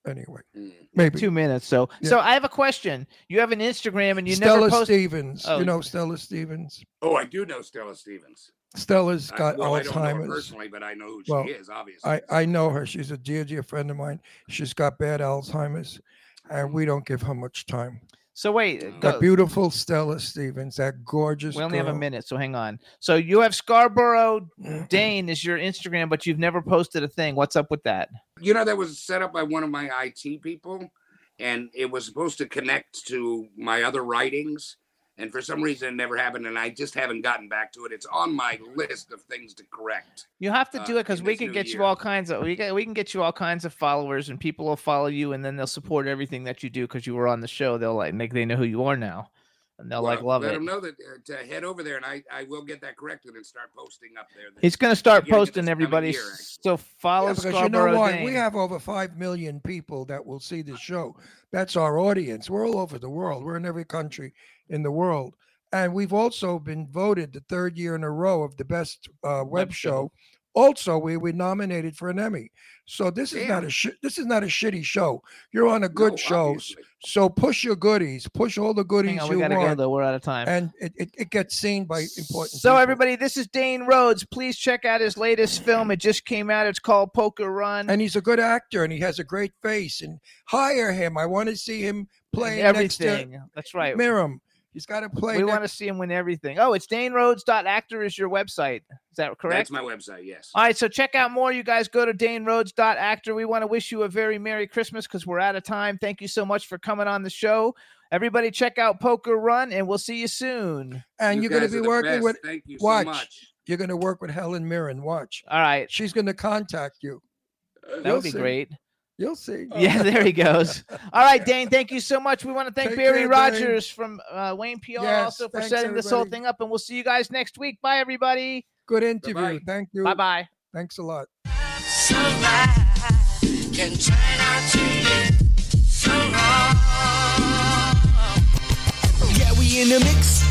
Anyway, Mm. maybe two minutes. So, Yeah. so I have a question. You have an Instagram and you Stella never post. Stella Stevens. Oh. You know Stella Stevens. Oh, I do know Stella Stevens. Stella's got well, I don't know her Alzheimer's. personally, but I know who she is. Obviously, I, I know her. She's a dear, dear friend of mine. She's got bad Alzheimer's, and mm-hmm. we don't give her much time. So wait, That beautiful Stella Stevens, that gorgeous. we only have a minute, so hang on. So you have Scarborough mm-hmm. Dane is your Instagram, but you've never posted a thing. What's up with that? you know that was set up by one of my IT people, and it was supposed to connect to my other writings, and for some reason it never happened, and I just haven't gotten back to it. It's on my list of things to correct. You have to do uh, it because we can get you all kinds of we get we can get you all kinds of followers and people will follow you and then they'll support everything that you do because you were on the show. They'll like make they know who you are now and they'll like love let it. Let them know that uh, to head over there, and I, I will get that corrected and start posting up there. that- He's gonna start posting everybody. year. So follow Yeah, because you know what? Dane. We have over five million people that will see this show. That's our audience. We're all over the world. We're in every country in the world, and we've also been voted the third year in a row of the best uh, web, show. Also, we were nominated for an Emmy. So this is not a sh- this is not a shitty show. You're on a good show. s- So push your goodies. Push all the goodies Hang on, we you gotta want. go though. We're out of time. and it, it, it gets seen by important. So people. everybody, this is Dane Rhodes. Please check out his latest film. It just came out. It's called Poker Run. and he's a good actor and he has a great face and hire him. I want to see him play next to everything. That's right. Miriam. He's got to play. we next- want to see him win everything. Oh, it's DaneRhodes.actor is your website. Is that correct? That's my website. Yes. All right, so check out more. You guys go to DaneRhodes.actor. We want to wish you a very Merry Christmas because we're out of time. Thank you so much for coming on the show. Everybody, check out Poker Run, and we'll see you soon. and You you're going to be working best. with. Thank you so watch. much. You're going to work with Helen Mirren. Watch. All right, She's going to contact you. that You'll would be see. great. You'll see. Yeah, there he goes. All right, Dane, thank you so much. We want to thank Take Barry care, Dane. Rogers from uh, Wayne PR Yes, also for thanks, setting this whole thing up, and we'll see you guys next week. Bye, everybody. Good interview. Bye-bye. Thank you. Bye bye. Thanks a lot. can turn out to be so wrong. Yeah, we in the mix.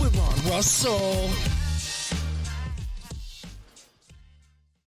with Ron Russell.